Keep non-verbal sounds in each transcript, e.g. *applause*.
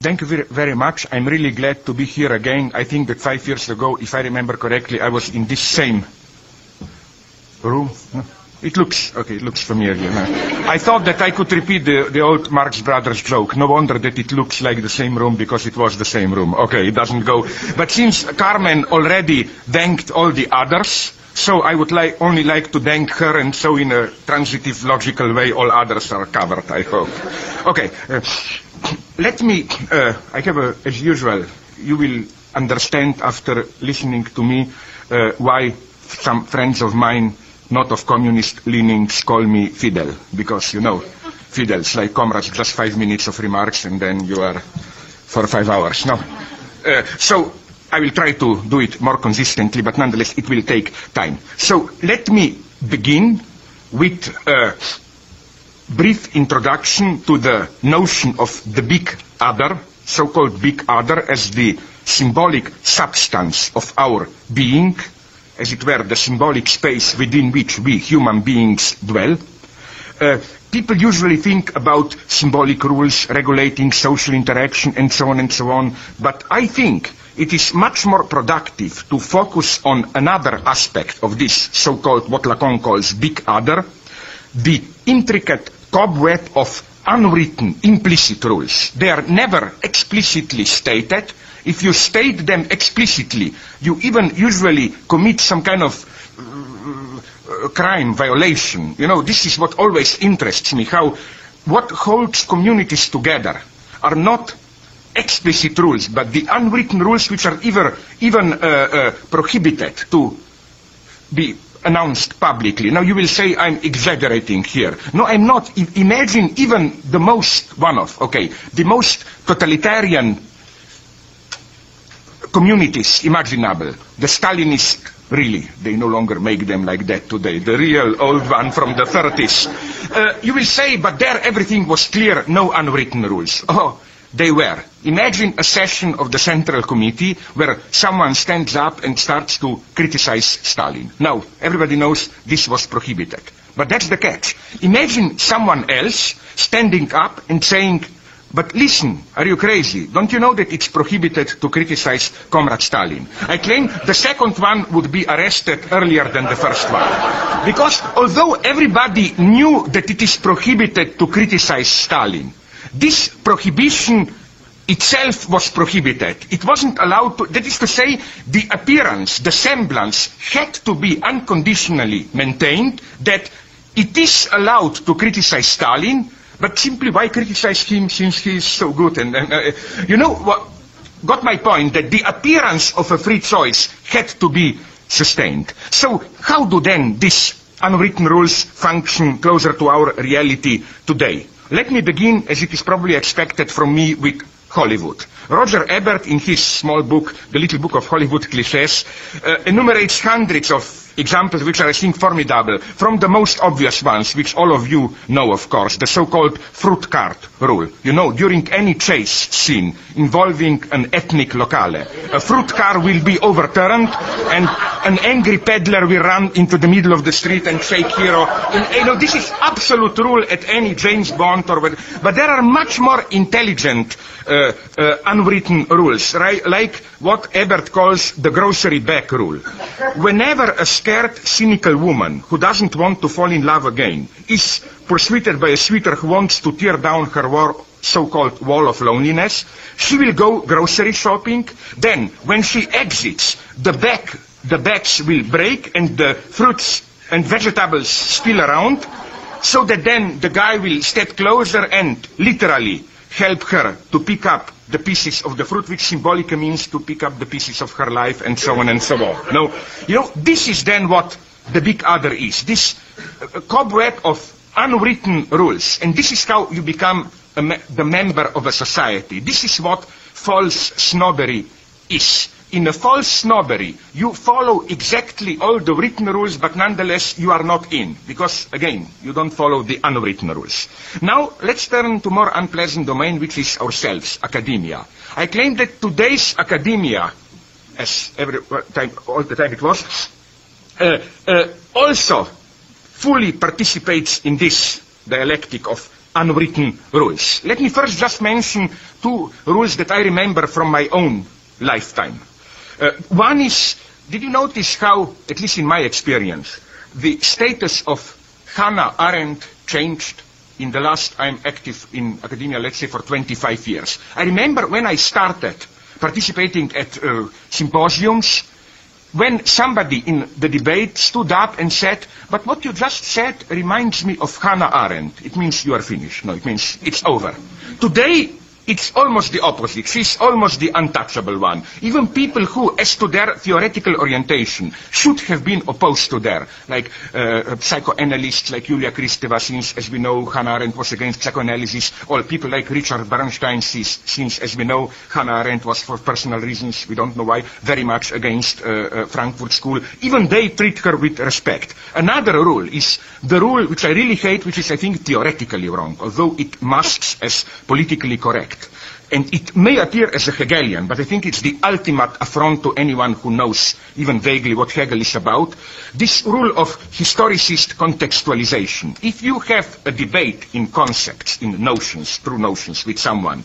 Thank you very, much. I'm really glad to be here again. I think that five years ago, if I remember correctly, I was in this same room. It looks, okay, it looks familiar. I thought that I could repeat the, the old Marx Brothers joke. No wonder that it looks like the same room because it was the same room. Okay, it doesn't go. But since Carmen already thanked all the others, so I would like, only like to thank her, and so in a transitive, logical way, all others are covered, I hope. Okay, uh, let me, uh, I have a, as usual, you will understand after listening to me uh, why some friends of mine, not of communist leanings, call me Fidel, because, you know, Fidels, like comrades, just five minutes of remarks, and then you are for five hours. No. Uh, so I will try to do it more consistently, but nonetheless it will take time. So let me begin with a brief introduction to the notion of the big other, so-called big other, as the symbolic substance of our being, as it were, the symbolic space within which we human beings dwell. Uh, people usually think about symbolic rules regulating social interaction and so on and so on, but I think it is much more productive to focus on another aspect of this so-called what Lacan calls big other, the intricate cobweb of unwritten implicit rules. They are never explicitly stated. If you state them explicitly, you even usually commit some kind of uh, crime violation. You know, this is what always interests me, how what holds communities together are not explicit rules, but the unwritten rules which are either, even uh, uh, prohibited to be announced publicly. Now you will say I'm exaggerating here. No, I'm not. I- imagine even the most one of, okay, the most totalitarian communities imaginable. The Stalinist, really, they no longer make them like that today. The real old one from the 30s. Uh, you will say, but there everything was clear, no unwritten rules. Oh, they were. Imagine a session of the Central Committee where someone stands up and starts to criticize Stalin. Now, everybody knows this was prohibited. But that's the catch. Imagine someone else standing up and saying, but listen, are you crazy? Don't you know that it's prohibited to criticize Comrade Stalin? I claim the second one would be arrested earlier than the first one. Because although everybody knew that it is prohibited to criticize Stalin, this prohibition itself was prohibited. It wasn't allowed to, that is to say, the appearance, the semblance had to be unconditionally maintained that it is allowed to criticize Stalin, but simply why criticize him since he is so good? And, and uh, you know what? Got my point that the appearance of a free choice had to be sustained. So how do then these unwritten rules function closer to our reality today? Let me begin, as it is probably expected from me, with Hollywood. Roger Ebert, in his small book, The Little Book of Hollywood Clichés, uh, enumerates hundreds of examples which are, I think, formidable. From the most obvious ones, which all of you know, of course, the so-called fruit cart rule. You know, during any chase scene involving an ethnic locale, a fruit car will be overturned and an angry peddler will run into the middle of the street and shake hero. And, you know, this is absolute rule at any James Bond or what, but there are much more intelligent uh, uh, unwritten rules, right? like what Ebert calls the grocery bag rule. Whenever a scared, cynical woman who doesn't want to fall in love again is persuaded by a suitor who wants to tear down her so-called wall of loneliness, she will go grocery shopping. Then, when she exits, the bag, the bags will break and the fruits and vegetables spill around, so that then the guy will step closer and literally help her to pick up the pieces of the fruit, which symbolically means to pick up the pieces of her life and so on and so on. Now, you know, this is then what the big other is. This uh, cobweb of unwritten rules. And this is how you become me- the member of a society. This is what false snobbery is. In a false snobbery, you follow exactly all the written rules, but nonetheless you are not in. Because, again, you don't follow the unwritten rules. Now, let's turn to more unpleasant domain, which is ourselves, academia. I claim that today's academia, as every time, all the time it was, uh, uh, also fully participates in this dialectic of unwritten rules. Let me first just mention two rules that I remember from my own lifetime. Uh, one is, did you notice how, at least in my experience, the status of Hannah Arendt changed in the last, I'm active in academia, let's say, for 25 years. I remember when I started participating at uh, symposiums, when somebody in the debate stood up and said, but what you just said reminds me of Hannah Arendt. It means you are finished. No, it means it's over. Today, it's almost the opposite. She's almost the untouchable one. Even people who, as to their theoretical orientation, should have been opposed to their, like uh, psychoanalysts like Julia Kristeva, since, as we know, Hannah Arendt was against psychoanalysis, or people like Richard Bernstein, since, as we know, Hannah Arendt was, for personal reasons, we don't know why, very much against uh, uh, Frankfurt School. Even they treat her with respect. Another rule is the rule which I really hate, which is, I think, theoretically wrong, although it masks as politically correct. And it may appear as a Hegelian, but I think it's the ultimate affront to anyone who knows even vaguely what Hegel is about. This rule of historicist contextualization. If you have a debate in concepts, in notions, true notions with someone,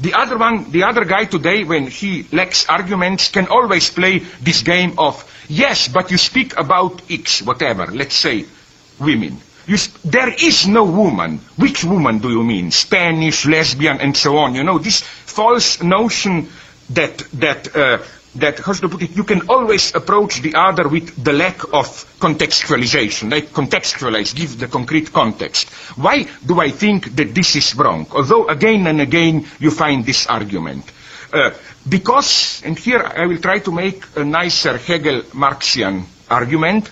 the other one, the other guy today, when he lacks arguments, can always play this game of, yes, but you speak about X, whatever, let's say, women. There is no woman. Which woman do you mean? Spanish, lesbian, and so on. You know, this false notion that, that, uh, that, how I put it, you can always approach the other with the lack of contextualization, like contextualize, give the concrete context. Why do I think that this is wrong? Although again and again you find this argument. Uh, because, and here I will try to make a nicer Hegel-Marxian argument,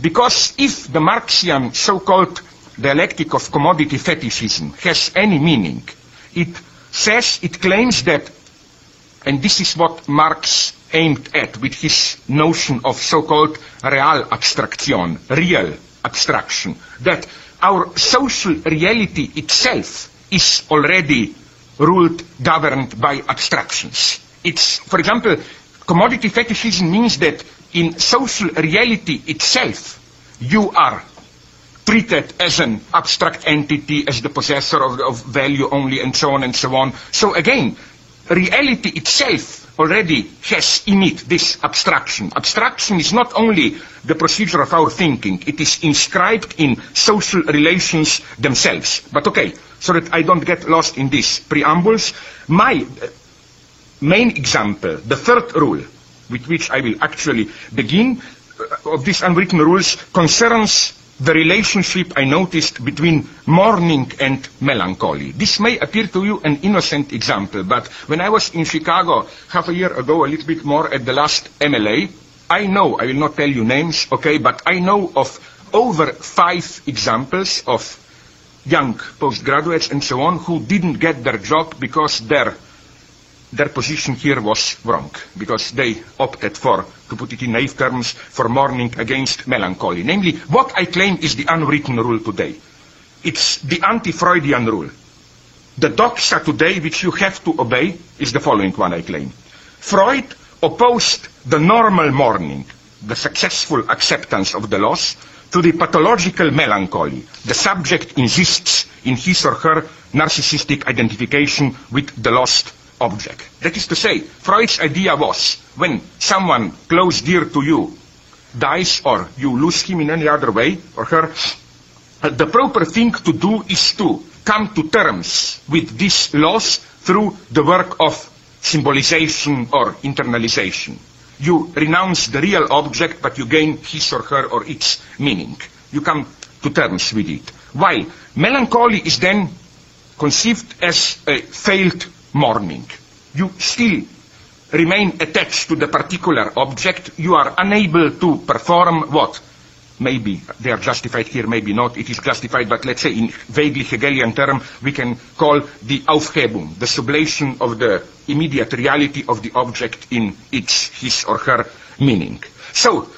because if the Marxian so-called dialectic of commodity fetishism has any meaning, it says, it claims that, and this is what Marx aimed at with his notion of so-called real abstraction, real abstraction, that our social reality itself is already ruled, governed by abstractions. It's, for example, commodity fetishism means that in social reality itself, you are treated as an abstract entity, as the possessor of, of, value only, and so on and so on. So again, reality itself already has in it this abstraction. Abstraction is not only the procedure of our thinking, it is inscribed in social relations themselves. But okay, so that I don't get lost in these preambles, my uh, main example, the third rule, with which I will actually begin, uh, of these unwritten rules concerns the relationship I noticed between mourning and melancholy. This may appear to you an innocent example, but when I was in Chicago half a year ago, a little bit more at the last MLA, I know, I will not tell you names, okay, but I know of over five examples of young postgraduates and so on who didn't get their job because their their position here was wrong because they opted for, to put it in naive terms, for mourning against melancholy. Namely, what I claim is the unwritten rule today. It's the anti-Freudian rule. The doxa today which you have to obey is the following one I claim. Freud opposed the normal mourning, the successful acceptance of the loss, to the pathological melancholy. The subject insists in his or her narcissistic identification with the lost object. That is to say, Freud's idea was when someone close dear to you dies or you lose him in any other way or her, the proper thing to do is to come to terms with this loss through the work of symbolization or internalization. You renounce the real object, but you gain his or her or its meaning. You come to terms with it. Why? melancholy is then conceived as a failed mourning. You still remain attached to the particular object. You are unable to perform what? Maybe they are justified here, maybe not. It is justified, but let's say in vaguely Hegelian term, we can call the Aufhebung, the sublation of the immediate reality of the object in its, his or her meaning. So,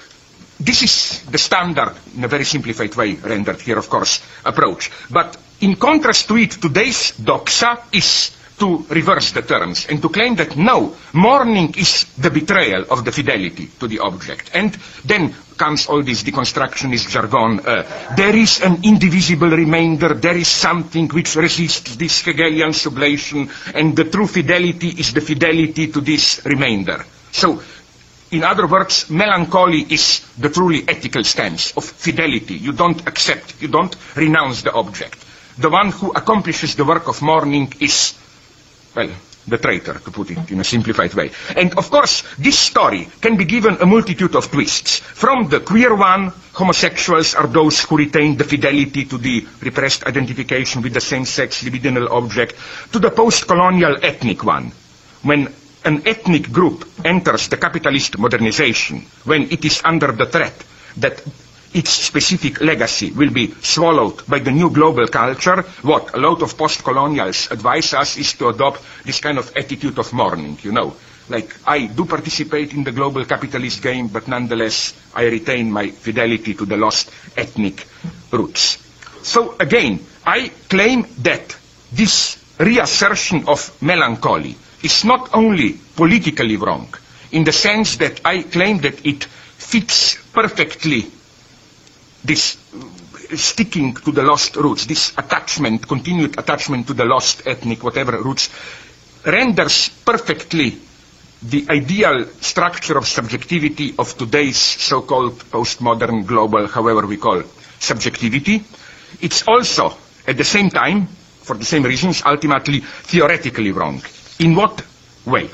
this is the standard, in a very simplified way, rendered here, of course, approach. But in contrast to it, today's doxa is to reverse the terms and to claim that no, mourning is the betrayal of the fidelity to the object. And then comes all this deconstructionist jargon. Uh, there is an indivisible remainder, there is something which resists this Hegelian sublation, and the true fidelity is the fidelity to this remainder. So, in other words, melancholy is the truly ethical stance of fidelity. You don't accept, you don't renounce the object. The one who accomplishes the work of mourning is, well, the traitor, to put it in a simplified way. And of course, this story can be given a multitude of twists. From the queer one, homosexuals are those who retain the fidelity to the repressed identification with the same-sex libidinal object, to the post-colonial ethnic one, when an ethnic group enters the capitalist modernization, when it is under the threat that its specific legacy will be swallowed by the new global culture, what a lot of post-colonials advise us is to adopt this kind of attitude of mourning, you know. Like, I do participate in the global capitalist game, but nonetheless, I retain my fidelity to the lost ethnic roots. So again, I claim that this reassertion of melancholy is not only politically wrong, in the sense that I claim that it fits perfectly this sticking to the lost roots, this attachment, continued attachment to the lost ethnic, whatever roots, renders perfectly the ideal structure of subjectivity of today's so-called postmodern global, however we call subjectivity. It's also, at the same time, for the same reasons, ultimately theoretically wrong. In what way?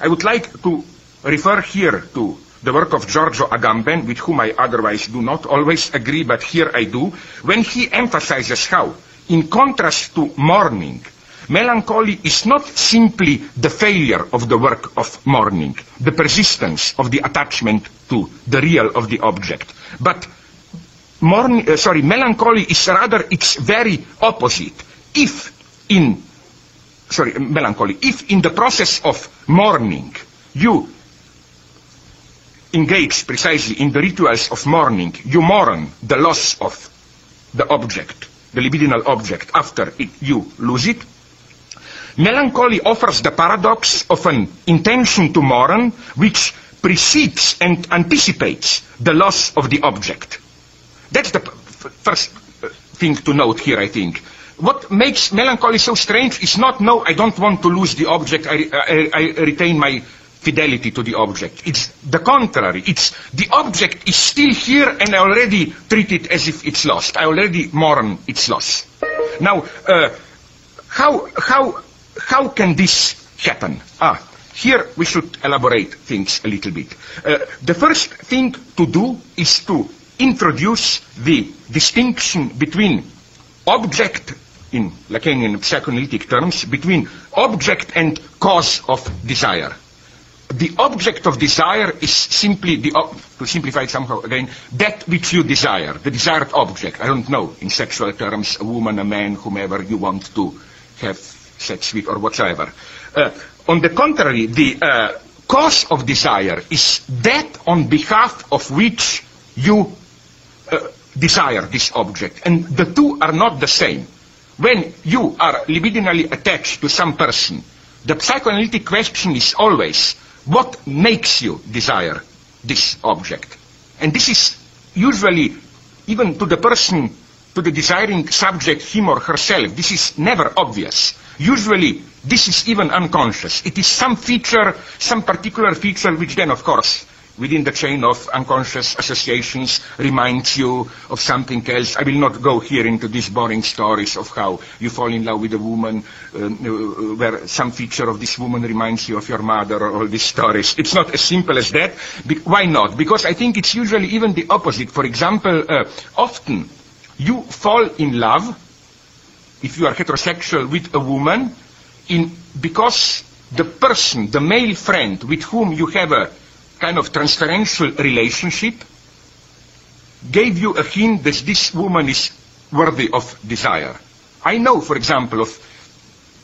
I would like to refer here to the work of Giorgio Agamben, with whom I otherwise do not always agree, but here I do, when he emphasizes how, in contrast to mourning, melancholy is not simply the failure of the work of mourning, the persistence of the attachment to the real of the object, but mourning, uh, sorry, melancholy is rather its very opposite. If in, sorry, melancholy, if in the process of mourning you engage precisely in the rituals of mourning, you mourn the loss of the object, the libidinal object, after it, you lose it. Melancholy offers the paradox of an intention to mourn which precedes and anticipates the loss of the object. That's the first uh, thing to note here, I think. What makes melancholy so strange is not, no, I don't want to lose the object, I, I, I retain my fidelity to the object. It's the contrary. It's the object is still here and I already treat it as if it's lost. I already mourn its loss. Now, uh, how, how, how can this happen? Ah, here we should elaborate things a little bit. Uh, the first thing to do is to introduce the distinction between object in Lacanian psychoanalytic terms, between object and cause of desire the object of desire is simply, the, to simplify it somehow again, that which you desire, the desired object. I don't know, in sexual terms, a woman, a man, whomever you want to have sex with or whatsoever. Uh, on the contrary, the uh, cause of desire is that on behalf of which you uh, desire this object. And the two are not the same. When you are libidinally attached to some person, the psychoanalytic question is always, what makes you desire this object? And this is usually, even to the person, to the desiring subject, him or herself, this is never obvious. Usually, this is even unconscious. It is some feature, some particular feature, which then, of course, within the chain of unconscious associations reminds you of something else. I will not go here into these boring stories of how you fall in love with a woman uh, uh, where some feature of this woman reminds you of your mother or all these stories. It's not as simple as that. Be- why not? Because I think it's usually even the opposite. For example, uh, often you fall in love, if you are heterosexual, with a woman in, because the person, the male friend with whom you have a kind of transferential relationship gave you a hint that this woman is worthy of desire. I know, for example, of,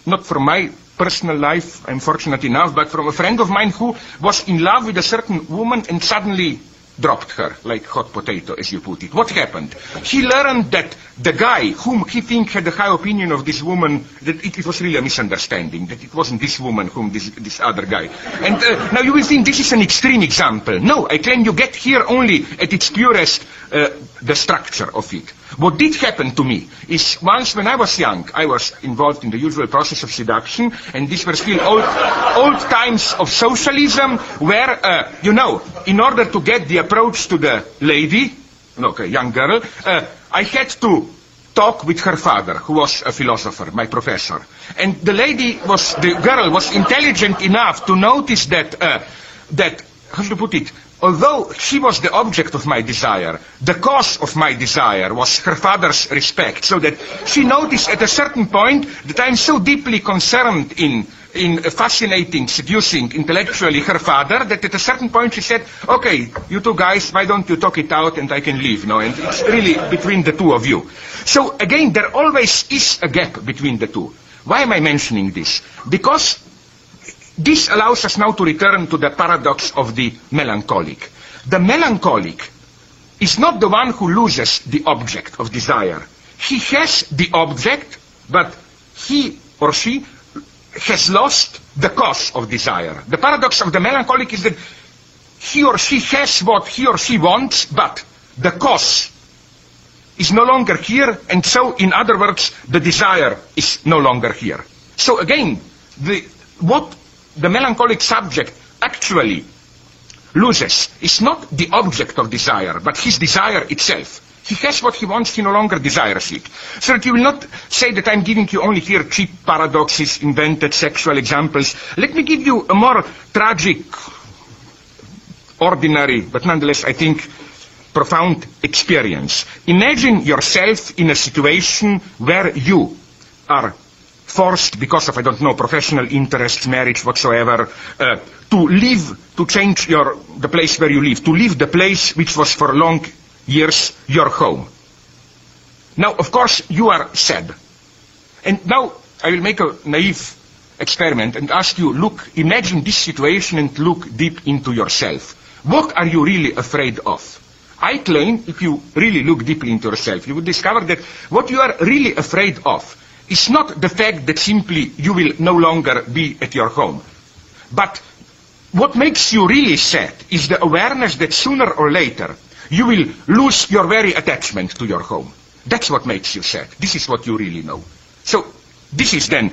not from my personal life, I'm fortunate enough, but from a friend of mine who was in love with a certain woman and suddenly dropped her like hot potato, as you put it. What happened? He learned that the guy whom he think had a high opinion of this woman, that it, it was really a misunderstanding, that it wasn't this woman whom this, this other guy. And uh, now you will think this is an extreme example. No, I claim you get here only at its purest uh, the structure of it. What did happen to me is once when I was young, I was involved in the usual process of seduction, and these were still old, old times of socialism, where, uh, you know, in order to get the approach to the lady, okay, young girl, uh, I had to talk with her father, who was a philosopher, my professor. And the lady was, the girl was intelligent enough to notice that, uh, that, how to put it, although she was the object of my desire, the cause of my desire was her father's respect, so that she noticed at a certain point that I'm so deeply concerned in, in fascinating, seducing intellectually her father, that at a certain point she said, okay, you two guys, why don't you talk it out and I can leave now? And it's really between the two of you. So again, there always is a gap between the two. Why am I mentioning this? Because this allows us now to return to the paradox of the melancholic. The melancholic is not the one who loses the object of desire. He has the object, but he or she has lost the cause of desire. The paradox of the melancholic is that he or she has what he or she wants, but the cause is no longer here, and so, in other words, the desire is no longer here. So again, the, what the melancholic subject actually loses is not the object of desire, but his desire itself. He has what he wants, he no longer desires it. So that you will not say that I'm giving you only here cheap paradoxes, invented sexual examples. Let me give you a more tragic, ordinary, but nonetheless, I think, profound experience. Imagine yourself in a situation where you are forced because of, I don't know, professional interests, marriage, whatsoever, uh, to leave, to change your, the place where you live, to leave the place which was for long years your home. Now, of course, you are sad. And now I will make a naive experiment and ask you, look, imagine this situation and look deep into yourself. What are you really afraid of? I claim, if you really look deeply into yourself, you would discover that what you are really afraid of is not the fact that simply you will no longer be at your home. But what makes you really sad is the awareness that sooner or later you will lose your very attachment to your home. That's what makes you sad. This is what you really know. So this is then,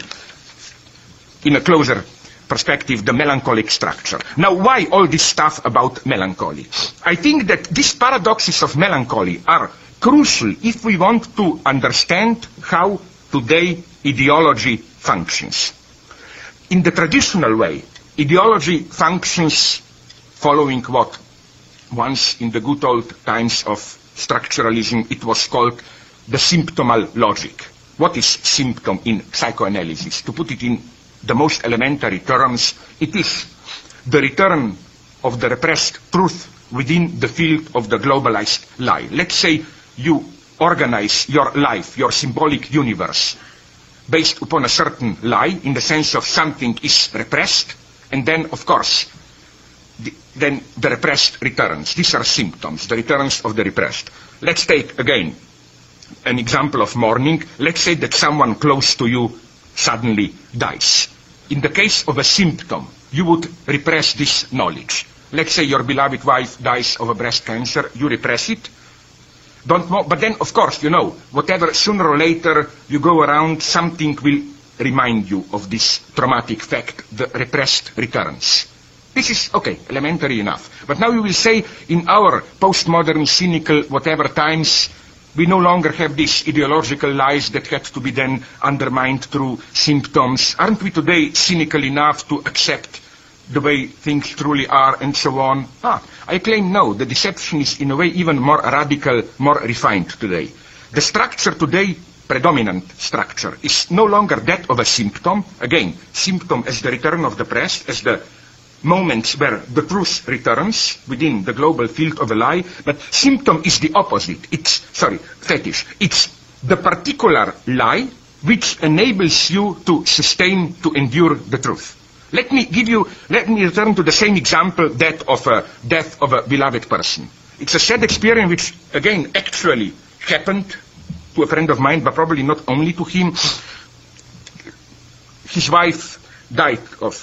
in a closer perspective, the melancholic structure. Now, why all this stuff about melancholy? I think that these paradoxes of melancholy are crucial if we want to understand how today ideology functions. In the traditional way, ideology functions following what once in the good old times of structuralism it was called the symptomal logic. What is symptom in psychoanalysis? To put it in the most elementary terms, it is the return of the repressed truth within the field of the globalized lie. Let's say you organize your life, your symbolic universe, based upon a certain lie, in the sense of something is repressed, and then, of course, the, then the repressed returns. These are symptoms, the returns of the repressed. Let's take again an example of mourning. Let's say that someone close to you suddenly dies. In the case of a symptom, you would repress this knowledge. Let's say your beloved wife dies of a breast cancer, you repress it, don't know. But then, of course, you know, whatever, sooner or later you go around, something will remind you of this traumatic fact, the repressed returns. This is, okay, elementary enough. But now you will say, in our postmodern, cynical, whatever times, we no longer have these ideological lies that had to be then undermined through symptoms. Aren't we today cynical enough to accept the way things truly are and so on? Ah, I claim no. The deception is in a way even more radical, more refined today. The structure today, predominant structure, is no longer that of a symptom. Again, symptom as the return of the press, as the moments where the truth returns within the global field of a lie, but symptom is the opposite. It's, sorry, fetish. It's the particular lie which enables you to sustain, to endure the truth. Let me give you, let me return to the same example, that of a death of a beloved person. It's a sad experience which, again, actually happened to a friend of mine, but probably not only to him. His wife died of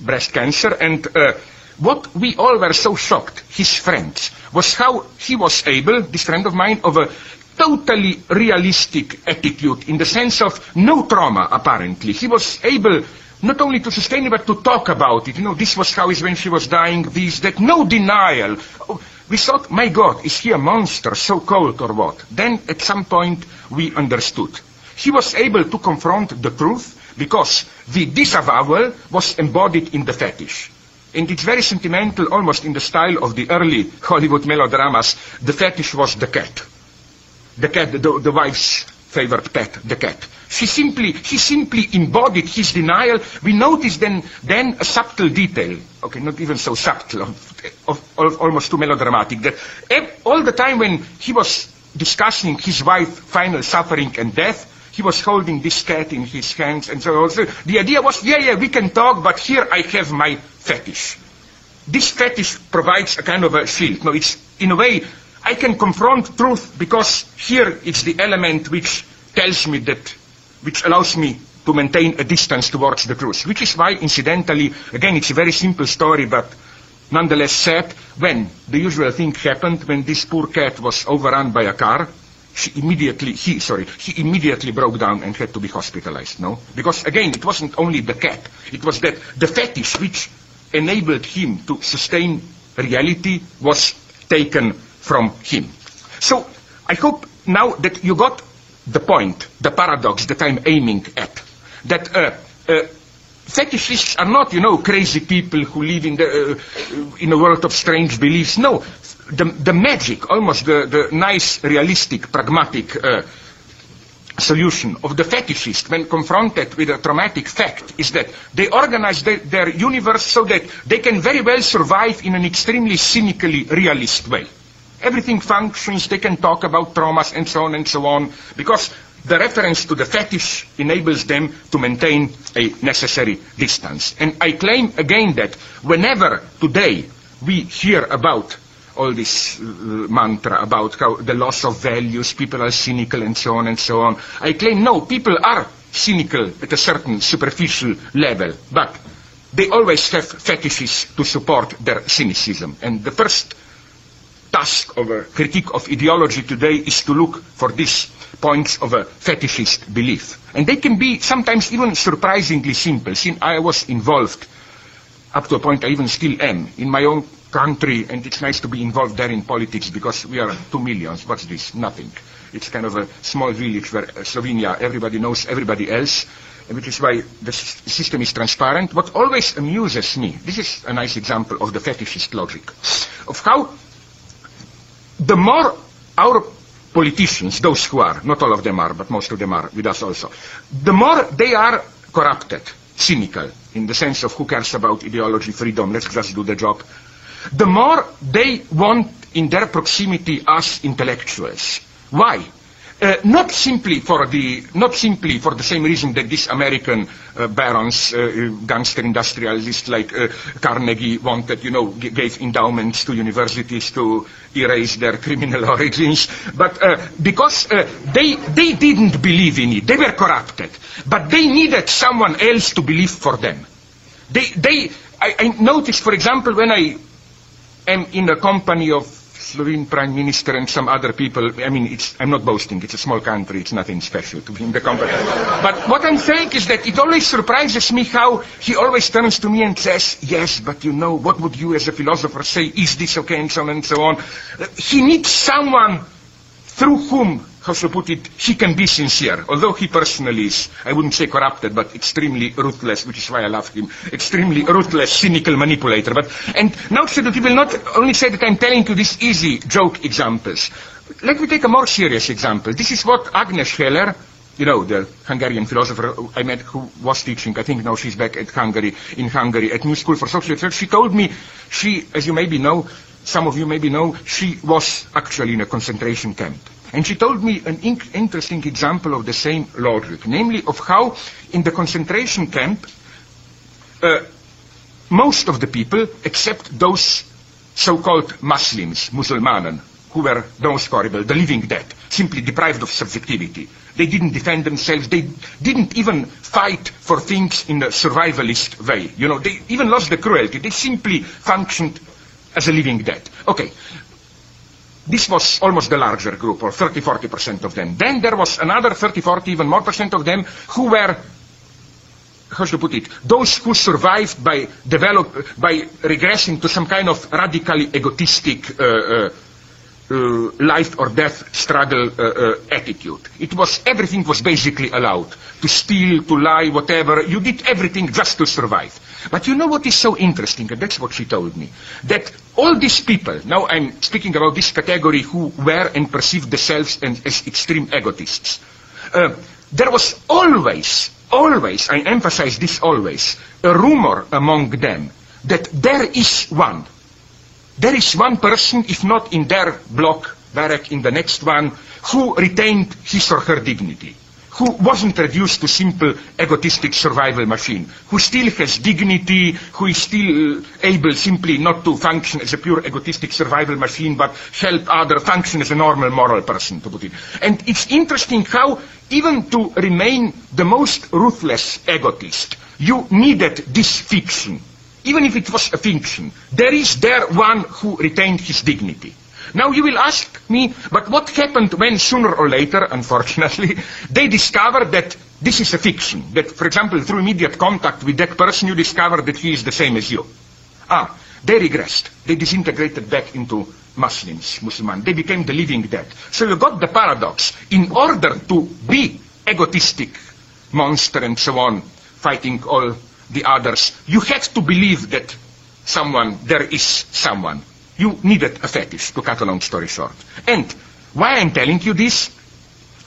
breast cancer, and uh, what we all were so shocked, his friends, was how he was able, this friend of mine, of a totally realistic attitude in the sense of no trauma, apparently. He was able not only to sustain it, but to talk about it. You know, this was how is when she was dying, this, that, no denial. Oh, we thought, my God, is he a monster, so cold or what? Then at some point we understood. He was able to confront the truth because the disavowal was embodied in the fetish. And it's very sentimental, almost in the style of the early Hollywood melodramas. The fetish was the cat. The cat, the, the wife's favorite pet, the cat. She simply, he simply embodied his denial. We noticed then, then a subtle detail, okay, not even so subtle, of, of, of almost too melodramatic, that all the time when he was discussing his wife's final suffering and death, he was holding this cat in his hands and so on. So the idea was, yeah, yeah, we can talk, but here I have my fetish. This fetish provides a kind of a shield. No, it's in a way I can confront truth because here it's the element which tells me that, which allows me to maintain a distance towards the truth. Which is why, incidentally, again, it's a very simple story, but nonetheless sad, when the usual thing happened, when this poor cat was overrun by a car, she immediately, he, sorry, he immediately broke down and had to be hospitalized, no? Because again, it wasn't only the cat, it was that the fetish which enabled him to sustain reality was taken from him. So I hope now that you got the point, the paradox that I'm aiming at. That uh, uh, fetishists are not, you know, crazy people who live in, the, uh, in a world of strange beliefs. No, the, the magic, almost the, the nice, realistic, pragmatic uh, solution of the fetishist when confronted with a traumatic fact is that they organize their, their universe so that they can very well survive in an extremely cynically realist way. Everything functions, they can talk about traumas and so on and so on, because the reference to the fetish enables them to maintain a necessary distance. And I claim again that whenever today we hear about all this uh, mantra about how the loss of values, people are cynical and so on and so on, I claim no, people are cynical at a certain superficial level, but they always have fetishes to support their cynicism. And the first task of a critique of ideology today is to look for these points of a fetishist belief. And they can be sometimes even surprisingly simple. Since I was involved, up to a point I even still am, in my own country, and it's nice to be involved there in politics because we are two millions. What's this? Nothing. It's kind of a small village where uh, Slovenia, everybody knows everybody else, which is why the system is transparent. What always amuses me, this is a nice example of the fetishist logic, of how the more our politicians, those who are, not all of them are, but most of them are with us also, the more they are corrupted, cynical, in the sense of who cares about ideology, freedom, let's just do the job, the more they want in their proximity us intellectuals. Why? Uh, not simply for the not simply for the same reason that these American uh, barons, uh, gangster industrialists like uh, Carnegie wanted, you know, gave endowments to universities to erase their *laughs* criminal origins, but uh, because uh, they they didn't believe in it, they were corrupted, but they needed someone else to believe for them. They they I, I noticed, for example, when I am in a company of Slovene Prime Minister and some other people. I mean, it's, I'm not boasting. It's a small country. It's nothing special to be in the company. but what I'm saying is that it always surprises me how he always turns to me and says, yes, but you know, what would you as a philosopher say? Is this okay? And so on and so on. He needs someone through whom how to put it, he can be sincere. Although he personally is, I wouldn't say corrupted, but extremely ruthless, which is why I love him. Extremely ruthless, cynical manipulator. But, and so that he will not only say that I'm telling you these easy joke examples. Let me take a more serious example. This is what Agnes Heller, you know, the Hungarian philosopher I met who was teaching, I think now she's back at Hungary, in Hungary, at New School for Social Research. She told me, she, as you maybe know, some of you maybe know, she was actually in a concentration camp. And she told me an in interesting example of the same logic, namely of how in the concentration camp uh, most of the people, except those so-called Muslims, Musulmanen, who were the most horrible, the living dead, simply deprived of subjectivity. They didn't defend themselves. They didn't even fight for things in a survivalist way. You know, they even lost the cruelty. They simply functioned as a living dead. Okay. This was almost the larger group, or 30, 40% of them. Then there was another 30, 40, even more percent of them who were how I put it, those who survived by develop, by regressing to some kind of radically egotistic uh, uh, uh, life or death struggle uh, uh, attitude. It was, everything was basically allowed. To steal, to lie, whatever. You did everything just to survive. But you know what is so interesting, and that's what she told me, that all these people, now I'm speaking about this category who were and perceived themselves as extreme egotists, uh, there was always always, I emphasize this always, a rumor among them that there is one. There is one person, if not in their block, barrack, in the next one, who retained his or her dignity who wasn't reduced to simple egotistic survival machine, who still has dignity, who is still uh, able simply not to function as a pure egotistic survival machine, but help other function as a normal moral person, to put it. And it's interesting how even to remain the most ruthless egotist, you needed this fiction. Even if it was a fiction, there is there one who retained his dignity. Now you will ask me, but what happened when sooner or later, *laughs* unfortunately, they discovered that this is a fiction, that, for example, through immediate contact with that person, you discover that he is the same as you. Ah, they regressed. They disintegrated back into Muslims, Muslims. They became the living dead. So you got the paradox. In order to be egotistic monster and so on, fighting all the others, you had to believe that someone, there is someone you needed a fetish, to cut a long story short. And why I'm telling you this?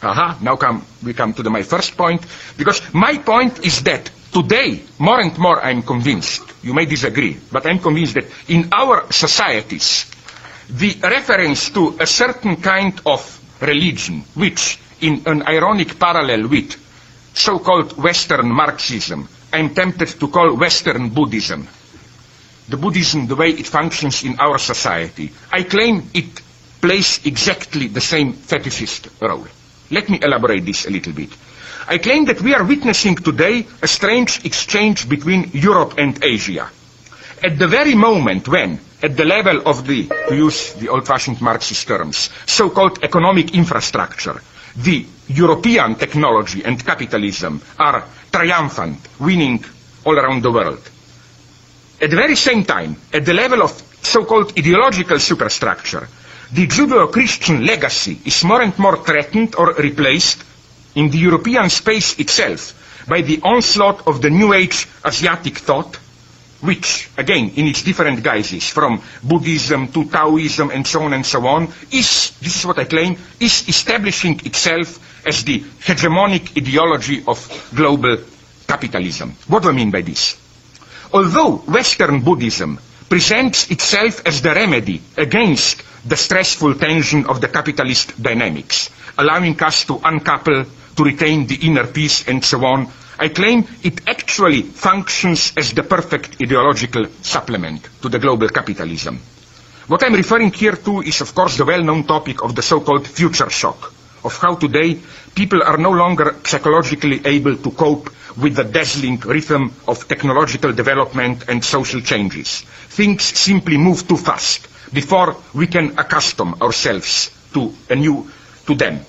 Aha, now come, we come to the, my first point, because my point is that today, more and more I'm convinced, you may disagree, but I'm convinced that in our societies, the reference to a certain kind of religion, which in an ironic parallel with so-called Western Marxism, I'm tempted to call Western Buddhism, the Buddhism, the way it functions in our society, I claim it plays exactly the same fetishist role. Let me elaborate this a little bit. I claim that we are witnessing today a strange exchange between Europe and Asia. At the very moment when, at the level of the, to use the old-fashioned Marxist terms, so-called economic infrastructure, the European technology and capitalism are triumphant, winning all around the world. At the very same time, at the level of so-called ideological superstructure, the Judeo-Christian legacy is more and more threatened or replaced in the European space itself by the onslaught of the New Age Asiatic thought, which, again, in its different guises, from Buddhism to Taoism and so on and so on, is, this is what I claim, is establishing itself as the hegemonic ideology of global capitalism. What do I mean by this? Although Western Buddhism presents itself as the remedy against the stressful tension of the capitalist dynamics, allowing us to uncouple, to retain the inner peace and so on, I claim it actually functions as the perfect ideological supplement to the global capitalism. What I'm referring here to is of course the well-known topic of the so-called future shock, of how today people are no longer psychologically able to cope with the dazzling rhythm of technological development and social changes. Things simply move too fast before we can accustom ourselves to a new, to them.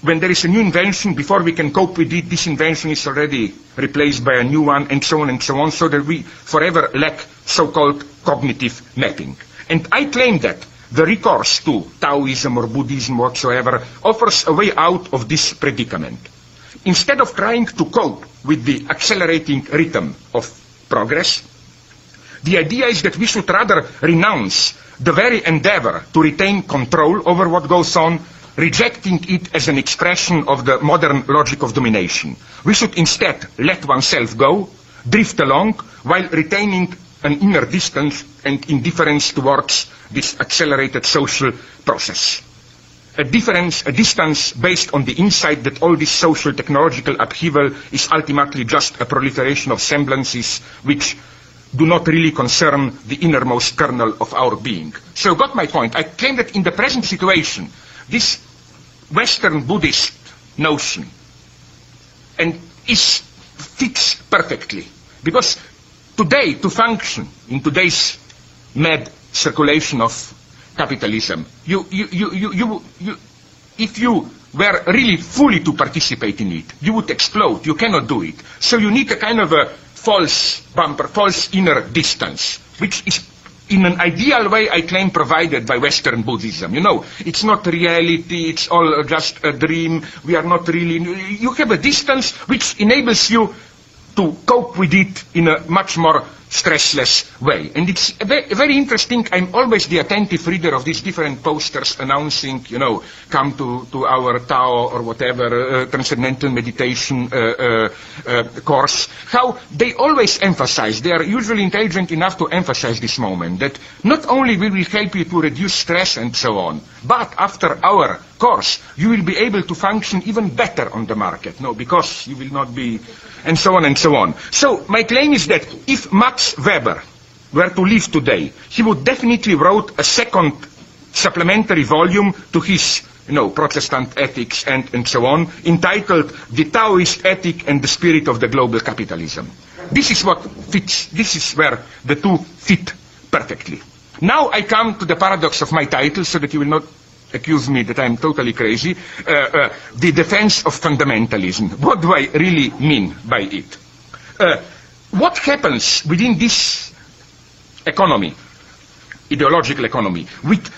When there is a new invention, before we can cope with it, this invention is already replaced by a new one, and so on and so on, so that we forever lack so-called cognitive mapping. And I claim that the recourse to Taoism or Buddhism whatsoever offers a way out of this predicament. Instead of trying to cope with the accelerating rhythm of progress, the idea is that we should rather renounce the very endeavor to retain control over what goes on, rejecting it as an expression of the modern logic of domination. We should instead let oneself go, drift along, while retaining an inner distance and indifference towards this accelerated social process. a difference, a distance based on the insight that all this social technological upheaval is ultimately just a proliferation of semblances which do not really concern the innermost kernel of our being. So got my point. I claim that in the present situation, this Western Buddhist notion and is fits perfectly. Because today, to function in today's mad circulation of capitalism, you, you, you, you, you, you, if you were really fully to participate in it, you would explode. You cannot do it. So you need a kind of a false bumper, false inner distance, which is in an ideal way, I claim, provided by Western Buddhism. You know, it's not reality, it's all just a dream, we are not really... You have a distance which enables you to cope with it in a much more stressless way. And it's very interesting. I'm always the attentive reader of these different posters announcing, you know, come to, to our Tao or whatever, uh, transcendental meditation uh, uh, uh, course. How they always emphasize, they are usually intelligent enough to emphasize this moment, that not only will we help you to reduce stress and so on, but after our course, you will be able to function even better on the market. No, because you will not be, and so on and so on. So my claim is that if Max Weber were to live today, he would definitely wrote a second supplementary volume to his you know, Protestant ethics and, and so on, entitled The Taoist Ethic and the Spirit of the Global Capitalism. This is what fits, this is where the two fit perfectly. Now I come to the paradox of my title so that you will not accuse me that I'm totally crazy, uh, uh, the defense of fundamentalism. What do I really mean by it? Uh, what happens within this economy, ideological economy, with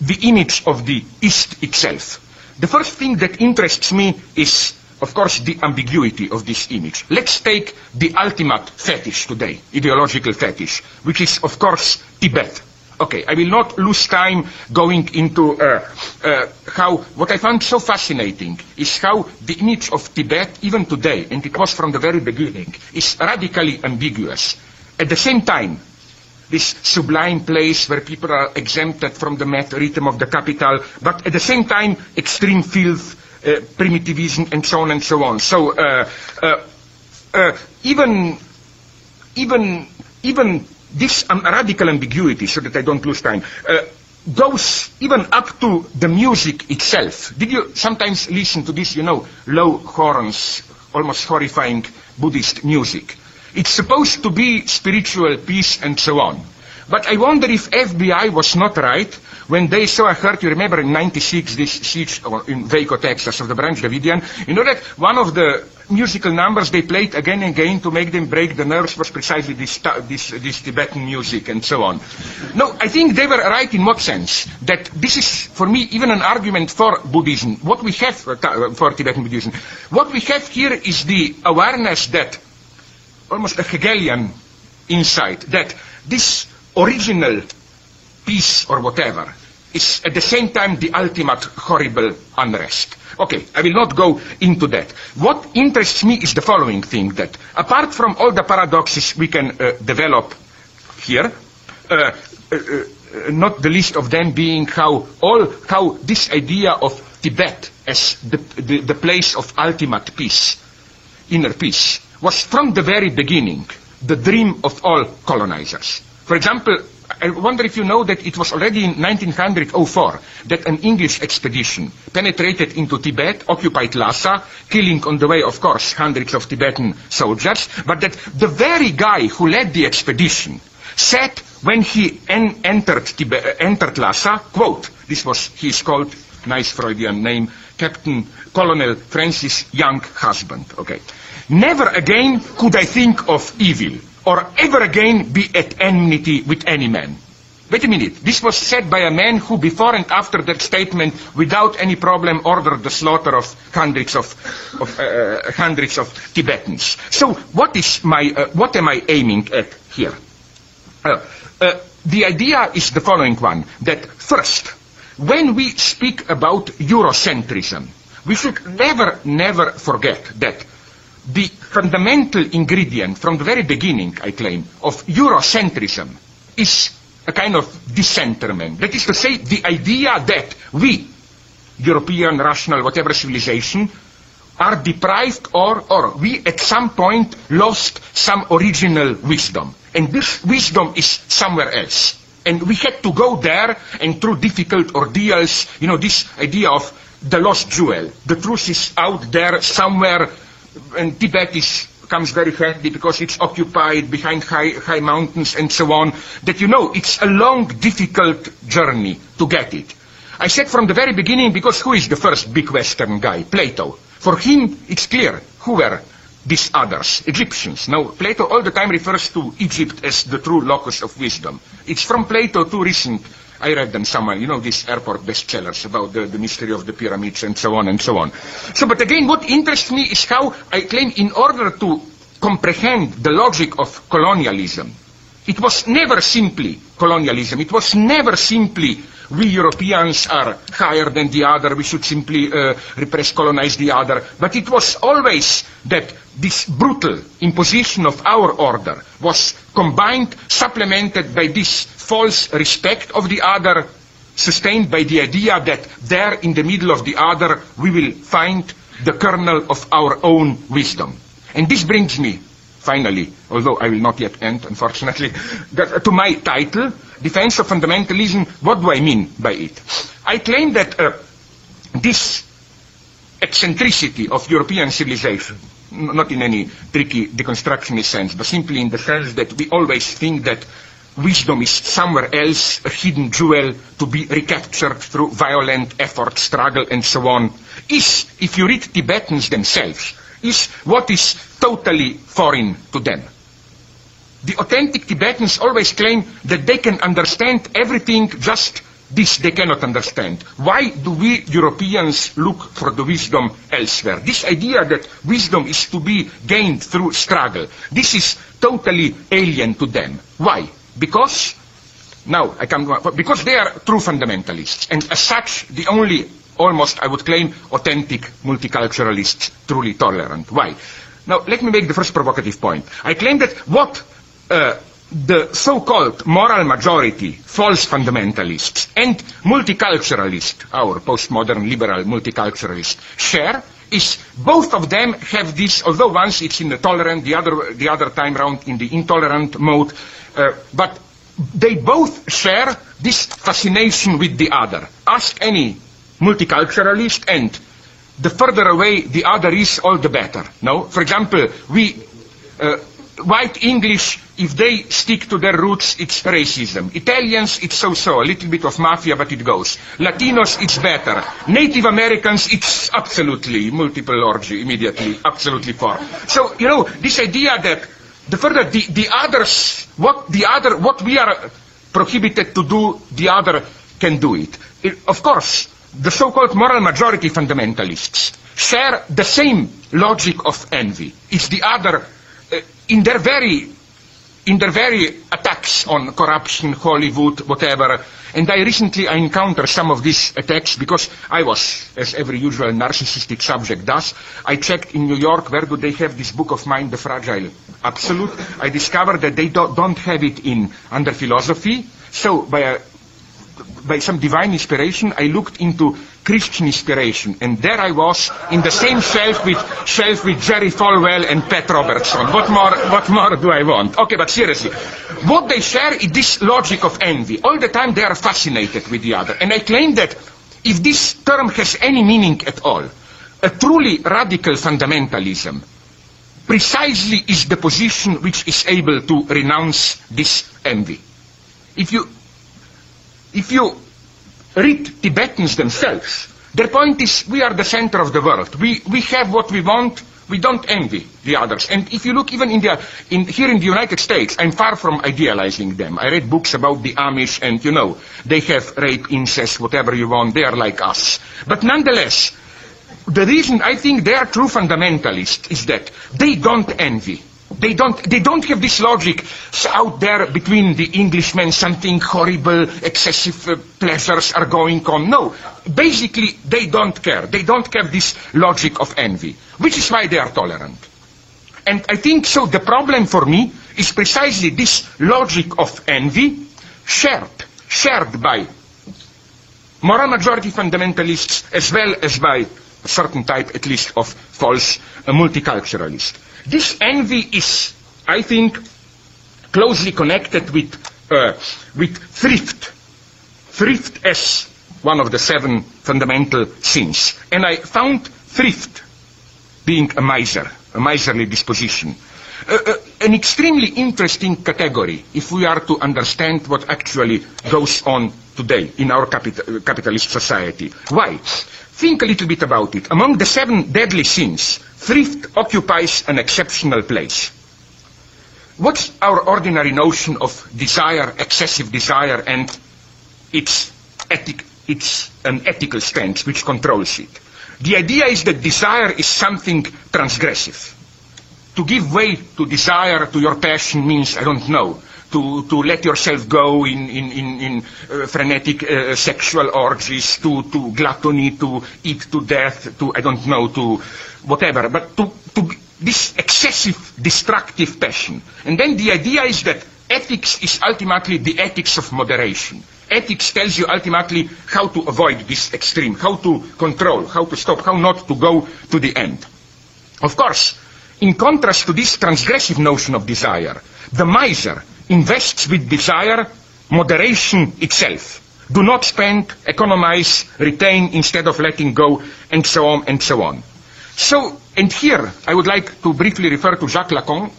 the image of the East itself? The first thing that interests me is, of course, the ambiguity of this image. Let's take the ultimate fetish today, ideological fetish, which is, of course, Tibet. Okay, I will not lose time going into uh, uh, how, what I found so fascinating is how the image of Tibet, even today, and it was from the very beginning, is radically ambiguous. At the same time, this sublime place where people are exempted from the mad rhythm of the capital, but at the same time, extreme filth, uh, primitivism, and so on and so on. So, uh, uh, uh, even, even, even this um, radical ambiguity, so that I don't lose time, uh, goes even up to the music itself. Did you sometimes listen to this, you know, low horns, almost horrifying Buddhist music? It's supposed to be spiritual peace and so on. But I wonder if FBI was not right when they saw, I heard, you remember in 96, this siege in Waco, Texas, of the Branch Davidian, you know that one of the musical numbers they played again and again to make them break the nerves was precisely this, this, this Tibetan music and so on. No, I think they were right in what sense? That this is, for me, even an argument for Buddhism. What we have uh, for Tibetan Buddhism. What we have here is the awareness that, almost a Hegelian insight, that this original peace or whatever is at the same time the ultimate horrible unrest. Okay, I will not go into that. What interests me is the following thing, that apart from all the paradoxes we can uh, develop here, uh, uh, uh not the least of them being how all, how this idea of Tibet as the, the, the place of ultimate peace, inner peace, was from the very beginning the dream of all colonizers. For example, I wonder if you know that it was already in 1904 that an English expedition penetrated into Tibet, occupied Lhasa, killing on the way, of course, hundreds of Tibetan soldiers, but that the very guy who led the expedition said when he en entered, uh, entered Lhasa, quote, this was his called, nice Freudian name, Captain Colonel Francis Younghusband, okay. Never again could I think of evil or ever again be at enmity with any man. Wait a minute. This was said by a man who, before and after that statement, without any problem, ordered the slaughter of hundreds of, of uh, uh, hundreds of Tibetans. So, what is my, uh, what am I aiming at here? Uh, the idea is the following one: that first, when we speak about Eurocentrism, we should never, never forget that the fundamental ingredient from the very beginning, I claim, of Eurocentrism is a kind of decentrament. That is to say, the idea that we, European, rational, whatever civilization, are deprived or, or we at some point lost some original wisdom. And this wisdom is somewhere else. And we had to go there and through difficult ordeals, you know, this idea of the lost jewel. The truth is out there somewhere, and Tibet is comes very handy because it's occupied behind high, high mountains and so on, that you know it's a long, difficult journey to get it. I said from the very beginning, because who is the first big Western guy? Plato. For him, it's clear who were these others, Egyptians. Now, Plato all the time refers to Egypt as the true locus of wisdom. It's from Plato to recent I read them somewhere, you know, these airport bestsellers about the, the mystery of the pyramids and so on and so on. So, but again, what interests me is how I claim in order to comprehend the logic of colonialism, it was never simply colonialism. It was never simply we Europeans are higher than the other, we should simply uh, repress, colonize the other. But it was always that this brutal imposition of our order was combined, supplemented by this false respect of the other, sustained by the idea that there in the middle of the other we will find the kernel of our own wisdom. And this brings me finally, although I will not yet end, unfortunately, *laughs* to my title, Defense of Fundamentalism. What do I mean by it? I claim that uh, this eccentricity of European civilization, not in any tricky deconstructionist sense, but simply in the sense that we always think that wisdom is somewhere else, a hidden jewel to be recaptured through violent effort, struggle, and so on, is, if you read Tibetans themselves, is what is totally foreign to them. The authentic Tibetans always claim that they can understand everything just this they cannot understand. Why do we Europeans look for the wisdom elsewhere? This idea that wisdom is to be gained through struggle, this is totally alien to them. Why? Because, now I come, because they are true fundamentalists, and as such, the only almost, I would claim, authentic multiculturalists, truly tolerant. Why? Now, let me make the first provocative point. I claim that what uh, the so-called moral majority, false fundamentalists, and multiculturalists, our postmodern liberal multiculturalists, share is both of them have this, although once it's in the tolerant, the other, the other time round in the intolerant mode, uh, but they both share this fascination with the other. Ask any multiculturalist and the further away the other is, all the better. No? For example, we, uh, white English, if they stick to their roots, it's racism. Italians, it's so-so, a little bit of mafia, but it goes. Latinos, it's better. Native Americans, it's absolutely multiple orgy, immediately, absolutely for. So, you know, this idea that the further the, the others, what the other, what we are prohibited to do, the other can do it. it of course, the so-called moral majority fundamentalists share the same logic of envy. It's the other, uh, in their very, in their very attacks on corruption, Hollywood, whatever. And I recently I encountered some of these attacks because I was, as every usual narcissistic subject does, I checked in New York where do they have this book of mine, The Fragile Absolute. I discovered that they do, don't have it in under philosophy. So by a by some divine inspiration, I looked into Christian inspiration, and there I was in the same shelf with shelf with Jerry Falwell and Pat Robertson. What more? What more do I want? Okay, but seriously, what they share is this logic of envy. All the time they are fascinated with the other, and I claim that if this term has any meaning at all, a truly radical fundamentalism precisely is the position which is able to renounce this envy. If you if you read Tibetans themselves, their point is we are the center of the world. We, we have what we want. We don't envy the others. And if you look even in the, in, here in the United States, I'm far from idealizing them. I read books about the Amish and, you know, they have rape, incest, whatever you want. They are like us. But nonetheless, the reason I think they are true fundamentalists is that they don't envy. They don't, they don't have this logic out there between the Englishmen, something horrible, excessive uh, pleasures are going on. No. Basically, they don't care. They don't have this logic of envy, which is why they are tolerant. And I think so the problem for me is precisely this logic of envy shared, shared by moral majority fundamentalists as well as by a certain type, at least, of false uh, multiculturalist. This envy is, I think, closely connected with, uh, with thrift. Thrift as one of the seven fundamental sins. And I found thrift being a miser, a miserly disposition. Uh, uh, an extremely interesting category if we are to understand what actually goes on today in our capital, capitalist society. Why? Think a little bit about it. Among the seven deadly sins, thrift occupies an exceptional place. What's our ordinary notion of desire, excessive desire, and its, ethic, its an ethical stance which controls it? The idea is that desire is something transgressive. To give way to desire, to your passion means, I don't know, to, to let yourself go in, in, in, in uh, frenetic uh, sexual orgies, to, to gluttony, to eat to death, to, I don't know, to whatever, but to, to this excessive destructive passion. And then the idea is that ethics is ultimately the ethics of moderation. Ethics tells you ultimately how to avoid this extreme, how to control, how to stop, how not to go to the end. Of course, in contrast to this transgressive notion of desire, the miser invests with desire moderation itself. Do not spend, economize, retain instead of letting go, and so on and so on. So, and here I would like to briefly refer to Jacques Lacan,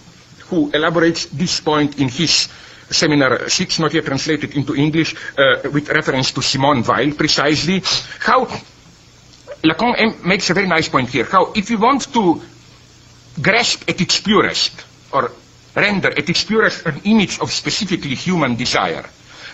who elaborates this point in his seminar 6, not yet translated into English, uh, with reference to Simone Weil, precisely, how Lacan makes a very nice point here, how if you want to grasp at its purest, or render at its purest an image of specifically human desire.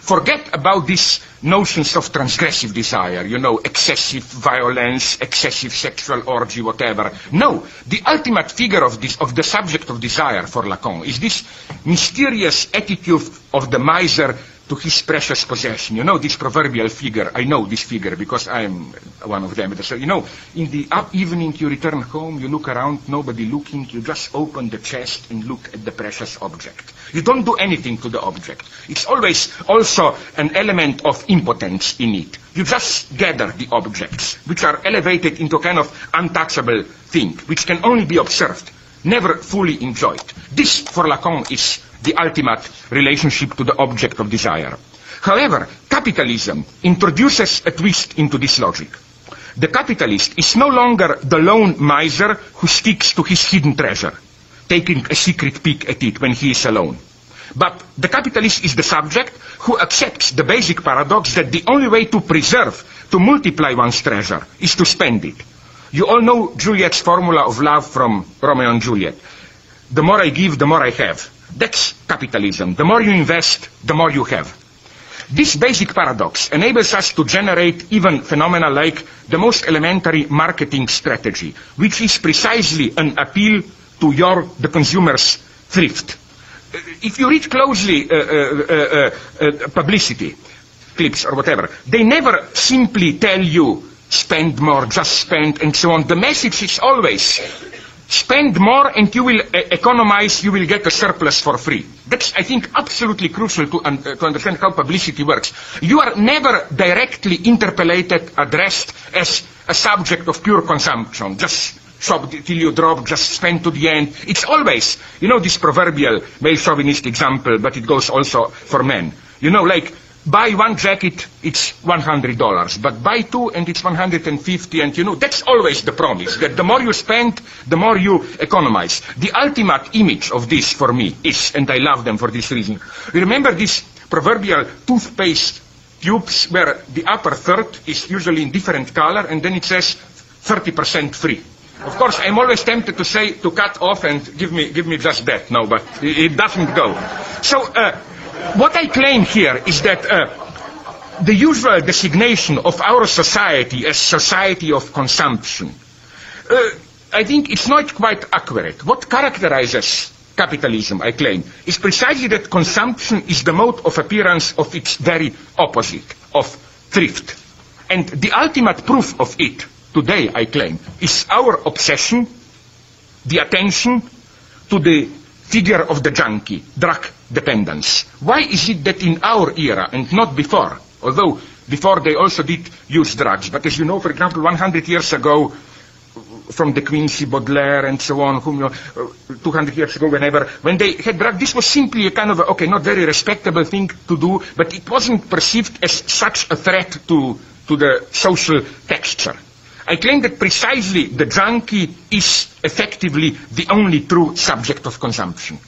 Forget about these notions of transgressive desire, you know, excessive violence, excessive sexual orgy, whatever. No, the ultimate figure of, this, of the subject of desire for Lacan is this mysterious attitude of the miser to his precious possession. You know this proverbial figure. I know this figure because I am one of them. So, you know, in the evening you return home, you look around, nobody looking, you just open the chest and look at the precious object. You don't do anything to the object. It's always also an element of impotence in it. You just gather the objects, which are elevated into a kind of untouchable thing, which can only be observed, never fully enjoyed. This, for Lacan, is the ultimate relationship to the object of desire. However, capitalism introduces a twist into this logic. The capitalist is no longer the lone miser who sticks to his hidden treasure, taking a secret peek at it when he is alone. But the capitalist is the subject who accepts the basic paradox that the only way to preserve, to multiply one's treasure, is to spend it. You all know Juliet's formula of love from Romeo and Juliet. The more I give, the more I have. That's capitalism. The more you invest, the more you have. This basic paradox enables us to generate even phenomena like the most elementary marketing strategy, which is precisely an appeal to your, the consumer's thrift. If you read closely uh, uh, uh, publicity, clips or whatever, they never simply tell you spend more, just spend, and so on. The message is always spend more and you will uh, economize, you will get a surplus for free. That's, I think, absolutely crucial to, uh, to understand how publicity works. You are never directly interpellated, addressed as a subject of pure consumption. Just shop till you drop, just spend to the end. It's always, you know, this proverbial male chauvinist example, but it goes also for men. You know, like, buy one jacket, it's $100. But buy two and it's 150 and you know, that's always the promise, that the more you spend, the more you economize. The ultimate image of this for me is, and I love them for this reason, remember this proverbial toothpaste tubes where the upper third is usually in different color and then it says 30% free. Of course, I'm always tempted to say to cut off and give me give me just that. No, but it doesn't go. So uh, what I claim here is that uh, the usual designation of our society as society of consumption, uh, I think it's not quite accurate. What characterizes capitalism, I claim, is precisely that consumption is the mode of appearance of its very opposite, of thrift. And the ultimate proof of it, today, I claim, is our obsession, the attention to the figure of the junkie, drug dependence. Why is it that in our era and not before, although before they also did use drugs. But as you know, for example, 100 years ago, from De Quincey, Baudelaire, and so on, whom you know, uh, 200 years ago, whenever, when they had drugs, this was simply a kind of, a, okay, not very respectable thing to do, but it wasn't perceived as such a threat to, to the social texture. I claim that precisely the junkie is effectively the only true subject of consumption.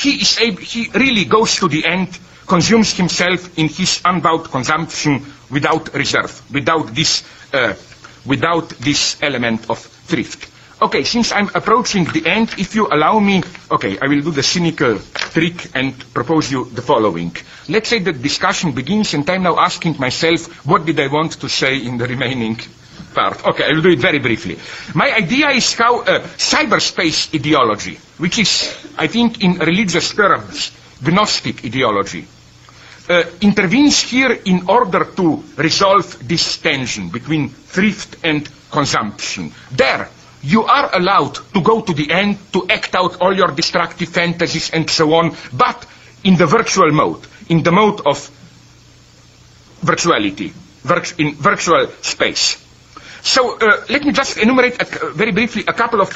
He is able, he really goes to the end, consumes himself in his unbound consumption without reserve, without this, uh, without this element of thrift. Okay, since I'm approaching the end, if you allow me, okay, I will do the cynical trick and propose you the following. Let's say the discussion begins and I'm now asking myself, what did I want to say in the remaining part? Okay, I will do it very briefly. My idea is how uh, cyberspace ideology, which is, I think, in religious terms, Gnostic ideology, uh, intervenes here in order to resolve this tension between thrift and consumption. There, you are allowed to go to the end, to act out all your destructive fantasies and so on, but in the virtual mode, in the mode of virtuality, virt in virtual space. So uh, let me just enumerate a, very briefly a couple of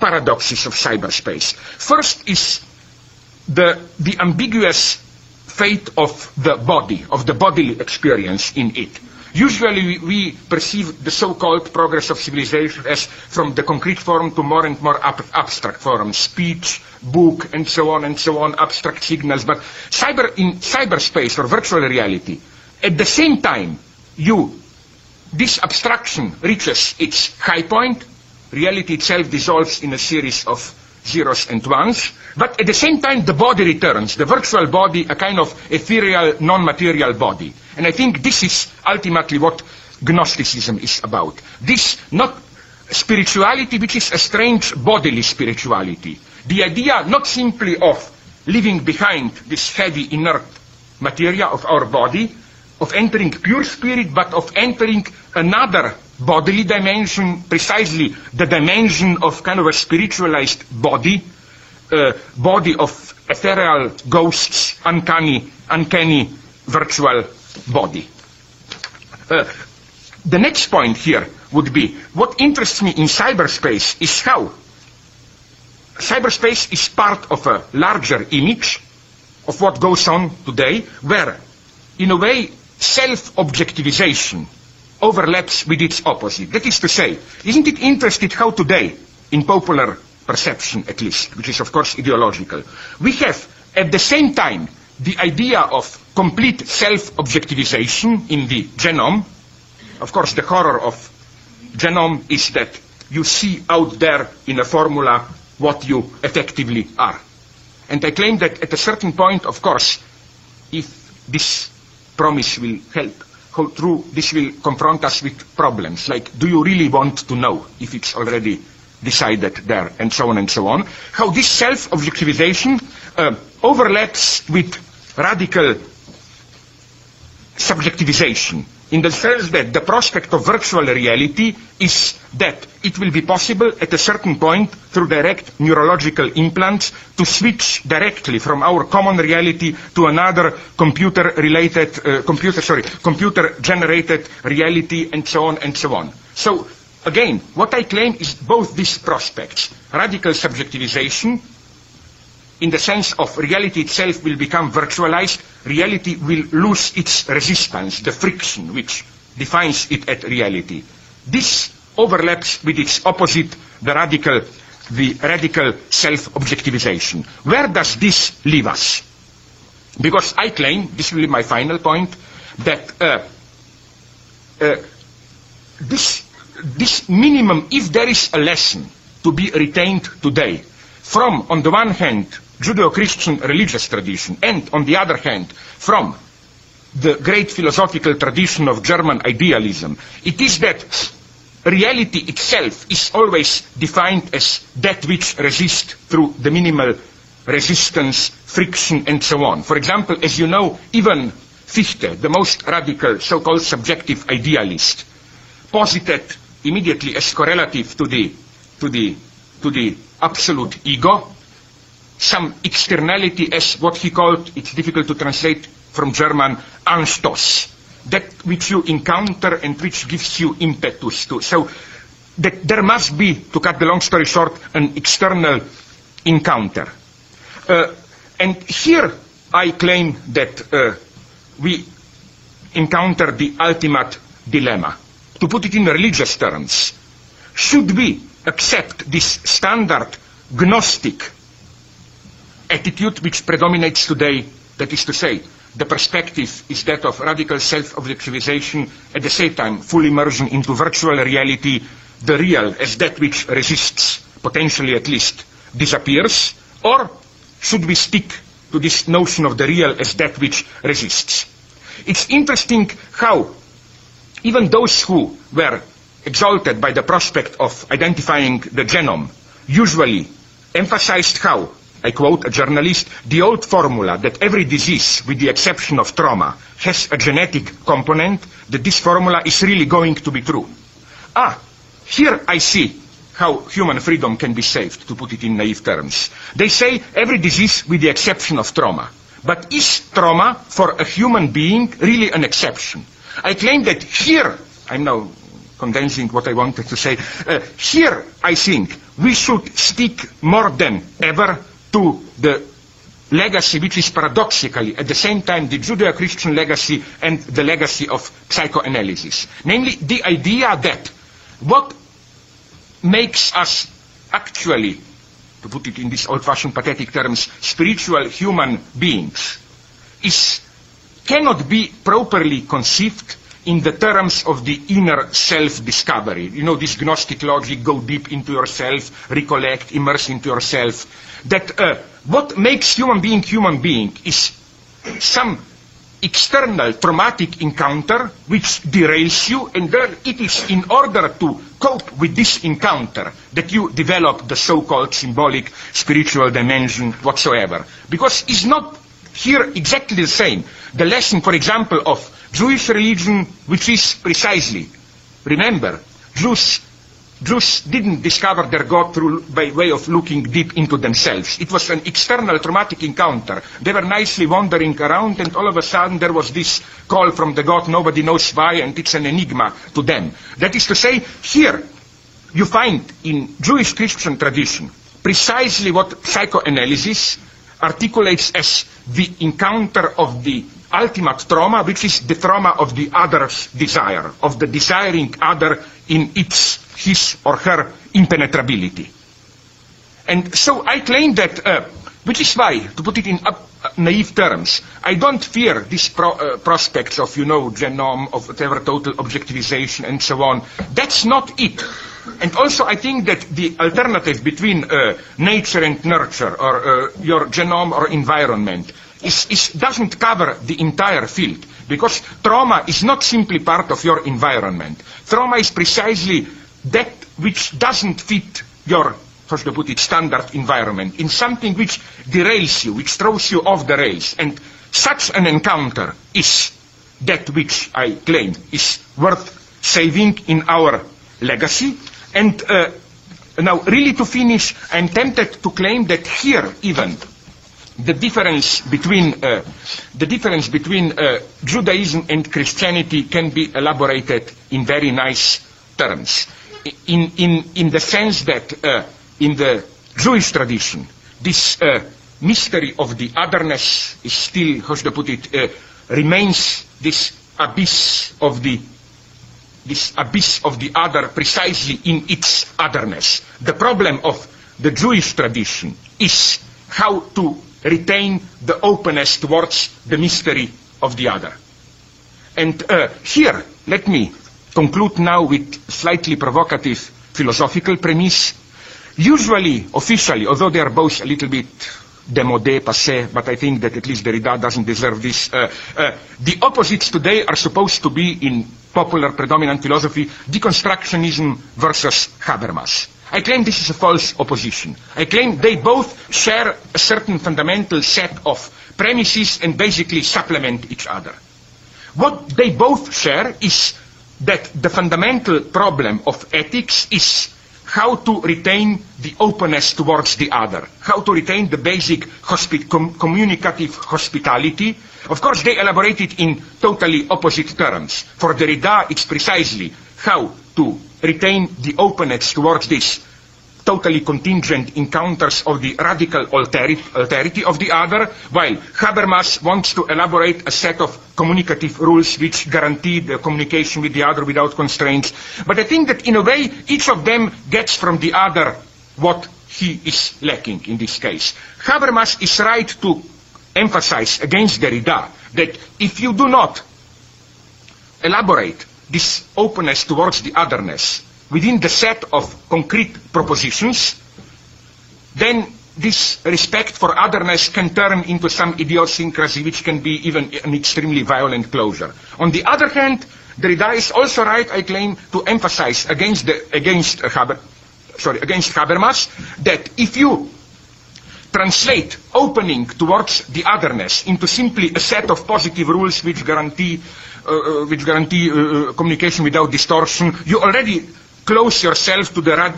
paradoxes of cyberspace. First is the, the ambiguous fate of the body, of the bodily experience in it. Usually we perceive the so-called progress of civilization as from the concrete form to more and more ab abstract forms, speech, book, and so on and so on, abstract signals. But cyber in cyberspace or virtual reality, at the same time, you, this abstraction reaches its high point, reality itself dissolves in a series of zeros and ones, but at the same time the body returns, the virtual body, a kind of ethereal, non-material body. And I think this is ultimately what Gnosticism is about. This not spirituality which is a strange bodily spirituality. The idea not simply of leaving behind this heavy inert materia of our body, of entering pure spirit, but of entering another bodily dimension, precisely the dimension of kind of a spiritualized body, uh, body of ethereal ghosts, uncanny, uncanny virtual body. Uh, the next point here would be, what interests me in cyberspace is how cyberspace is part of a larger image of what goes on today, where, in a way, self-objectivization overlaps with its opposite. That is to say, isn't it interesting how today, in popular perception at least, which is of course ideological, we have at the same time the idea of complete self-objectivization in the genome. Of course, the horror of genome is that you see out there in a formula what you effectively are. And I claim that at a certain point, of course, if this promise will help hold true, this will confront us with problems, like do you really want to know if it's already decided there, and so on and so on. How this self-objectivization uh, overlaps with radical subjectivization in the sense that the prospect of virtual reality is that it will be possible at a certain point through direct neurological implants to switch directly from our common reality to another computer related uh, computer sorry computer generated reality and so on and so on. So again what i claim is both these prospects radical subjectivization in the sense of reality itself will become virtualized, reality will lose its resistance, the friction which defines it as reality. This overlaps with its opposite, the radical, the radical self-objectivization. Where does this leave us? Because I claim, this will be my final point, that uh, uh, this, this minimum, if there is a lesson to be retained today, from, on the one hand, Judeo-Christian religious tradition, and on the other hand, from the great philosophical tradition of German idealism, it is that reality itself is always defined as that which resists through the minimal resistance, friction, and so on. For example, as you know, even Fichte, the most radical so-called subjective idealist, posited immediately as correlative to the, to the, to the absolute ego, some externality as what he called, it's difficult to translate from German, Anstoss. that which you encounter and which gives you impetus to. So that there must be, to cut the long story short, an external encounter. Uh, and here I claim that uh, we encounter the ultimate dilemma. To put it in religious terms, should we accept this standard Gnostic attitude which predominates today, that is to say, the perspective is that of radical self-objectivization, at the same time full immersion into virtual reality, the real as that which resists, potentially at least, disappears, or should we stick to this notion of the real as that which resists? It's interesting how even those who were exalted by the prospect of identifying the genome usually emphasized how, I quote a journalist, the old formula that every disease, with the exception of trauma, has a genetic component, that this formula is really going to be true. Ah, here I see how human freedom can be saved, to put it in naive terms. They say every disease with the exception of trauma. But is trauma for a human being really an exception? I claim that here, I'm now condensing what I wanted to say, uh, here I think we should stick more than ever to the legacy which is paradoxically at the same time the Judeo-Christian legacy and the legacy of psychoanalysis. Namely, the idea that what makes us actually, to put it in these old-fashioned pathetic terms, spiritual human beings is cannot be properly conceived in the terms of the inner self-discovery. You know, this Gnostic logic, go deep into yourself, recollect, immerse into yourself. That uh, what makes human being human being is some external traumatic encounter which derails you, and then it is in order to cope with this encounter that you develop the so-called symbolic spiritual dimension whatsoever. Because it's not here exactly the same. The lesson, for example, of Jewish religion, which is precisely, remember, Jews Jews didn't discover their God through, by way of looking deep into themselves. It was an external traumatic encounter. They were nicely wandering around and all of a sudden there was this call from the God, nobody knows why, and it's an enigma to them. That is to say, here you find in Jewish Christian tradition precisely what psychoanalysis articulates as the encounter of the ultimate trauma, which is the trauma of the other's desire, of the desiring other in its his or her impenetrability. And so I claim that, uh, which is why, to put it in uh, naive terms, I don't fear these pro uh, prospects of, you know, genome, of whatever total objectivization and so on. That's not it. And also I think that the alternative between uh, nature and nurture, or uh, your genome or environment, is, doesn't cover the entire field. Because trauma is not simply part of your environment. Trauma is precisely that which doesn't fit your, how I put it, standard environment, in something which derails you, which throws you off the rails. And such an encounter is that which I claim is worth saving in our legacy. And uh, now, really to finish, I'm tempted to claim that here even the difference between uh, the difference between uh, Judaism and Christianity can be elaborated in very nice terms in, in, in the sense that uh, in the Jewish tradition, this uh, mystery of the otherness is still, how should I put it, uh, remains this abyss of the this abyss of the other precisely in its otherness. The problem of the Jewish tradition is how to retain the openness towards the mystery of the other. And uh, here, let me conclude now with slightly provocative philosophical premise. Usually, officially, although they are both a little bit démodé, passé, but I think that at least Derrida doesn't deserve this. Uh, uh, the opposites today are supposed to be, in popular predominant philosophy, deconstructionism versus Habermas. I claim this is a false opposition. I claim they both share a certain fundamental set of premises and basically supplement each other. What they both share is that the fundamental problem of ethics is how to retain the openness towards the other, how to retain the basic hospi- com- communicative hospitality. Of course, they elaborate it in totally opposite terms. For Derrida, it's precisely how to retain the openness towards this totally contingent encounters of the radical alterity of the other, while Habermas wants to elaborate a set of communicative rules which guarantee the communication with the other without constraints. But I think that in a way, each of them gets from the other what he is lacking in this case. Habermas is right to emphasize against Derrida that if you do not elaborate this openness towards the otherness within the set of concrete propositions, then this respect for otherness can turn into some idiosyncrasy which can be even an extremely violent closure. On the other hand, Derrida is also right, I claim, to emphasize against, the, against, Haber, sorry, against Habermas that if you translate opening towards the otherness into simply a set of positive rules which guarantee, uh, uh which guarantee uh, communication without distortion, you already close yourself to the, uh,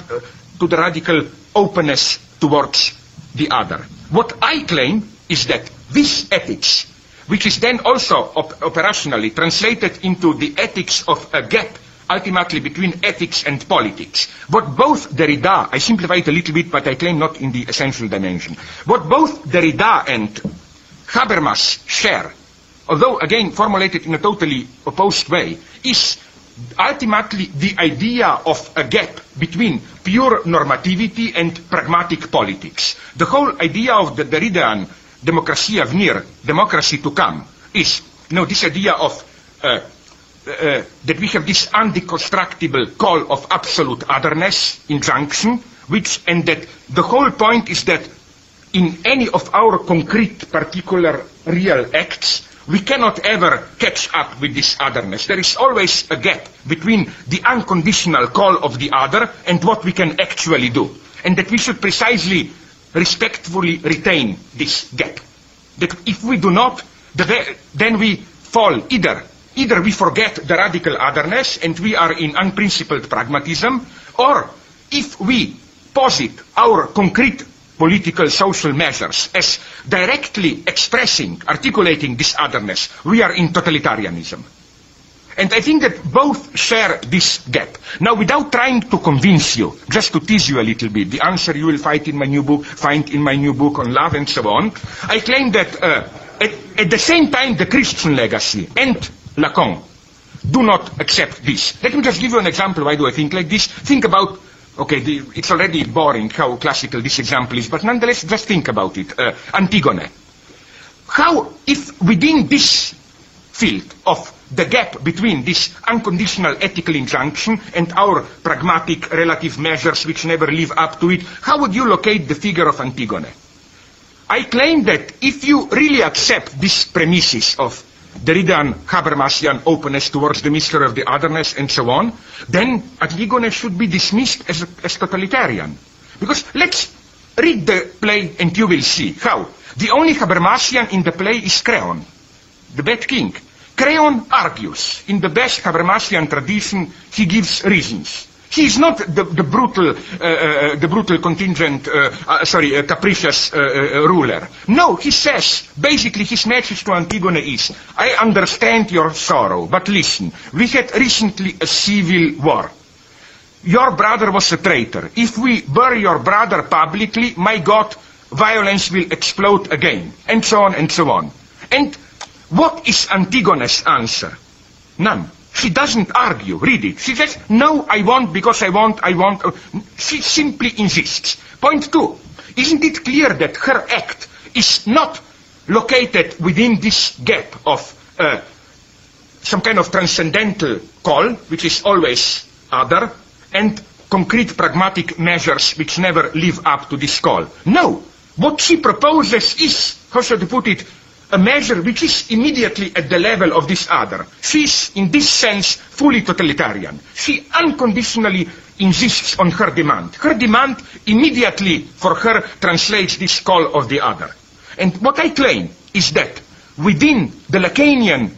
to the radical openness towards the other. What I claim is that this ethics, which is then also op- operationally translated into the ethics of a gap ultimately between ethics and politics. What both Derrida, I simplify it a little bit, but I claim not in the essential dimension. What both Derrida and Habermas share, although again formulated in a totally opposed way, is ultimately the idea of a gap between pure normativity and pragmatic politics. The whole idea of the Derridean démocratie à venir, democracy to come, is you know, this idea of uh, uh, that we have this undeconstructible call of absolute otherness, injunction, which, and that the whole point is that in any of our concrete, particular, real acts, we cannot ever catch up with this otherness. There is always a gap between the unconditional call of the other and what we can actually do. And that we should precisely, respectfully retain this gap. That if we do not, then we fall either. Either we forget the radical otherness and we are in unprincipled pragmatism, or if we posit our concrete political social measures as directly expressing, articulating this otherness, we are in totalitarianism. And I think that both share this gap. Now, without trying to convince you, just to tease you a little bit, the answer you will find in my new book, find in my new book on love and so on, I claim that uh, at, at the same time the Christian legacy and Lacan do not accept this. Let me just give you an example. Why do I think like this? Think about Okay, the, it's already boring how classical this example is, but nonetheless, just think about it. Uh, Antigone. How, if within this field of the gap between this unconditional ethical injunction and our pragmatic relative measures which never live up to it, how would you locate the figure of Antigone? I claim that if you really accept these premises of Derridean Habermasian openness towards the mystery of the otherness and so on, then Antigone should be dismissed as, as totalitarian. Because let's read the play and you will see how. The only Habermasian in the play is Creon, the bad king. Creon argues. In the best Habermasian tradition, he gives reasons. He is not the, the brutal, uh, uh, the brutal contingent, uh, uh sorry, uh, capricious uh, ruler. No, he says, basically his message to Antigone is, I understand your sorrow, but listen, we had recently a civil war. Your brother was a traitor. If we bury your brother publicly, my God, violence will explode again. And so on and so on. And what is Antigone's answer? None. She doesn't argue, read it. She says, no, I want because I want, I want. She simply insists. Point two, isn't it clear that her act is not located within this gap of uh, some kind of transcendental call, which is always other, and concrete pragmatic measures which never live up to this call. No. What she proposes is, how should I put it, a measure which is immediately at the level of this other. She is, in this sense, fully totalitarian. She unconditionally insists on her demand. Her demand immediately for her translates this call of the other. And what I claim is that within the Lacanian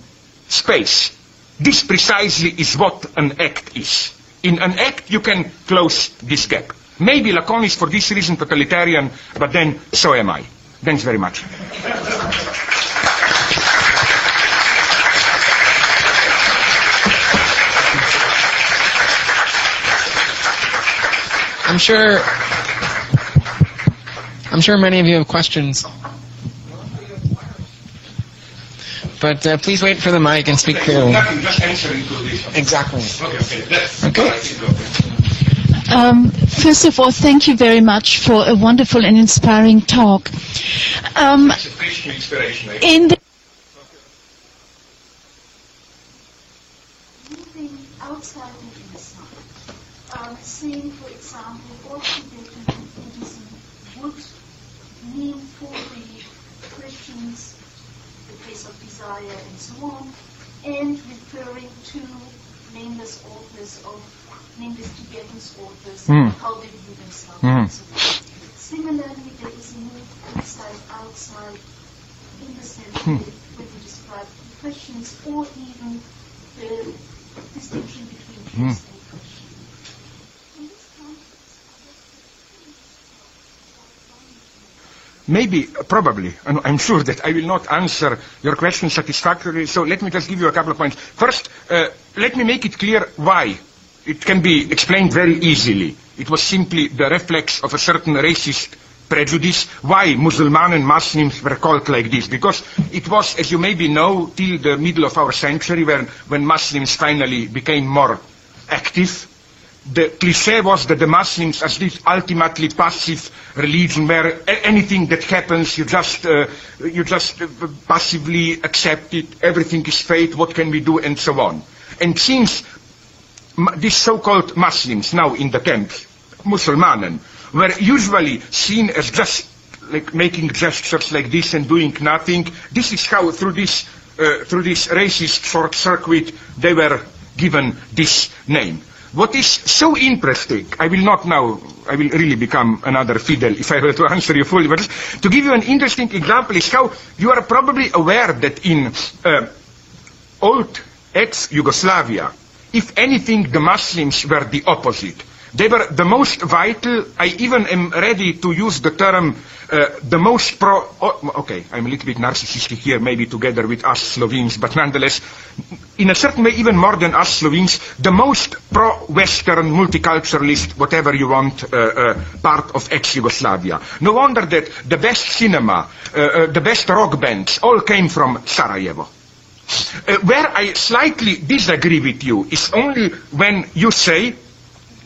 space, this precisely is what an act is. In an act, you can close this gap. Maybe Lacan is for this reason totalitarian, but then so am I. Thanks very much. I'm sure. I'm sure many of you have questions. But uh, please wait for the mic and speak clearly. Nothing, just answering to this. Exactly. Okay, okay. That's Okay. all I think, okay. Um, first of all, thank you very much for a wonderful and inspiring talk. Um, It's a Christian inspiration. I in the moving outside and inside. Um, saying, for example, what Tibetan Buddhism would mean for the Christians, the place of desire and so on, and referring to nameless authors of Tibetan authors, Hmm. how they view themselves and so. Similarly, there is a inside, outside, in the sense that when you describe questions or even the distinction between. Jews and Christians. In this context, Maybe, probably, and I'm sure that I will not answer your question satisfactorily, so let me just give you a couple of points. First, uh, let me make it clear why. It can be explained very easily. It was simply the reflex of a certain racist prejudice why Muslims and Muslims were called like this. Because it was, as you maybe know, till the middle of our century when, when Muslims finally became more active the cliché was that the Muslims as this ultimately passive religion where anything that happens you just uh, you just uh, passively accept it everything is fate what can we do and so on and since these so-called Muslims now in the camps Musulmanen were usually seen as just like making gestures like this and doing nothing. This is how through this uh, through this racist short circuit they were given this name. What is so interesting, I will not now, I will really become another Fidel if I were to *laughs* answer you fully, but to give you an interesting example is how you are probably aware that in uh, old ex-Yugoslavia, if anything, the Muslims were the opposite. They were the most vital, I even am ready to use the term, uh, the most pro, okay, I'm a little bit narcissistic here, maybe together with us Slovenes, but nonetheless, in a certain way, even more than us Slovenes, the most pro-Western, multiculturalist, whatever you want, uh, uh, part of ex-Yugoslavia. No wonder that the best cinema, uh, uh, the best rock bands, all came from Sarajevo. Uh, where I slightly disagree with you is only when you say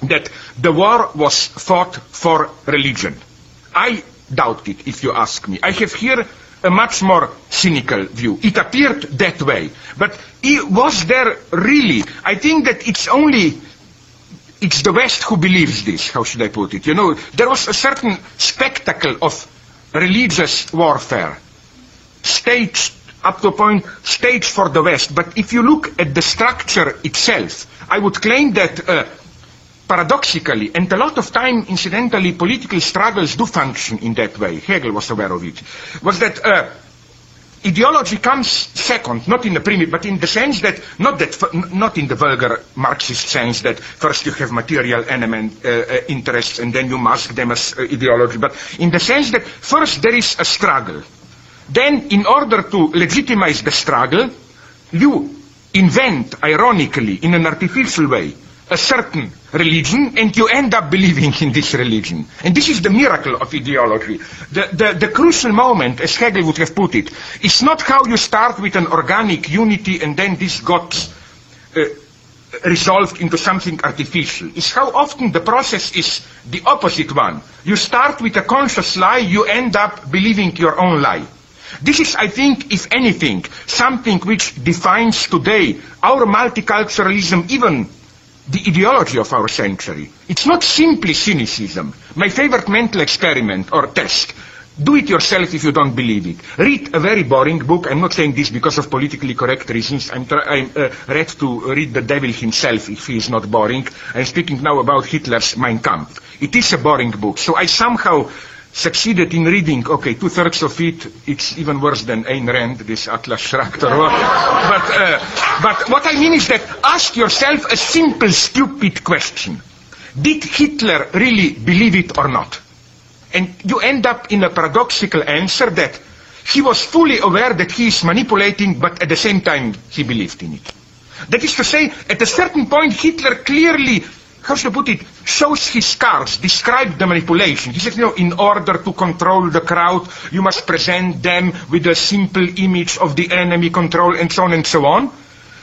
that the war was fought for religion. I doubt it, if you ask me. I have here a much more cynical view. It appeared that way. But was there really? I think that it's only it's the West who believes this, how should I put it? You know, there was a certain spectacle of religious warfare, staged up to a point, staged for the West. But if you look at the structure itself, I would claim that uh, paradoxically, and a lot of time, incidentally, political struggles do function in that way. Hegel was aware of it. Was that uh, ideology comes second, not in the primitive, but in the sense that not that not in the vulgar Marxist sense that first you have material element uh, uh, interests and then you mask them as uh, ideology, but in the sense that first there is a struggle. Then, in order to legitimize the struggle, you invent, ironically, in an artificial way, a certain religion, and you end up believing in this religion. And this is the miracle of ideology. The, the, the crucial moment, as Hegel would have put it, is not how you start with an organic unity and then this got uh, resolved into something artificial. It's how often the process is the opposite one. You start with a conscious lie, you end up believing your own lie. This is, I think, if anything, something which defines today our multiculturalism, even the ideology of our century. It's not simply cynicism. My favorite mental experiment or test. Do it yourself if you don't believe it. Read a very boring book. I'm not saying this because of politically correct reasons. I'm, I'm uh, read to read the devil himself if he is not boring. I'm speaking now about Hitler's Mein Kampf. It is a boring book. So I somehow succeeded in reading, okay, two-thirds of it, it's even worse than Ayn Rand, this Atlas Shrugged. or what. *laughs* but, uh, but what I mean is that ask yourself a simple, stupid question. Did Hitler really believe it or not? And you end up in a paradoxical answer that he was fully aware that he is manipulating, but at the same time he believed in it. That is to say, at a certain point, Hitler clearly, how should I put it, shows his cards, described the manipulation. He said, you know, in order to control the crowd, you must present them with a simple image of the enemy control and so on and so on.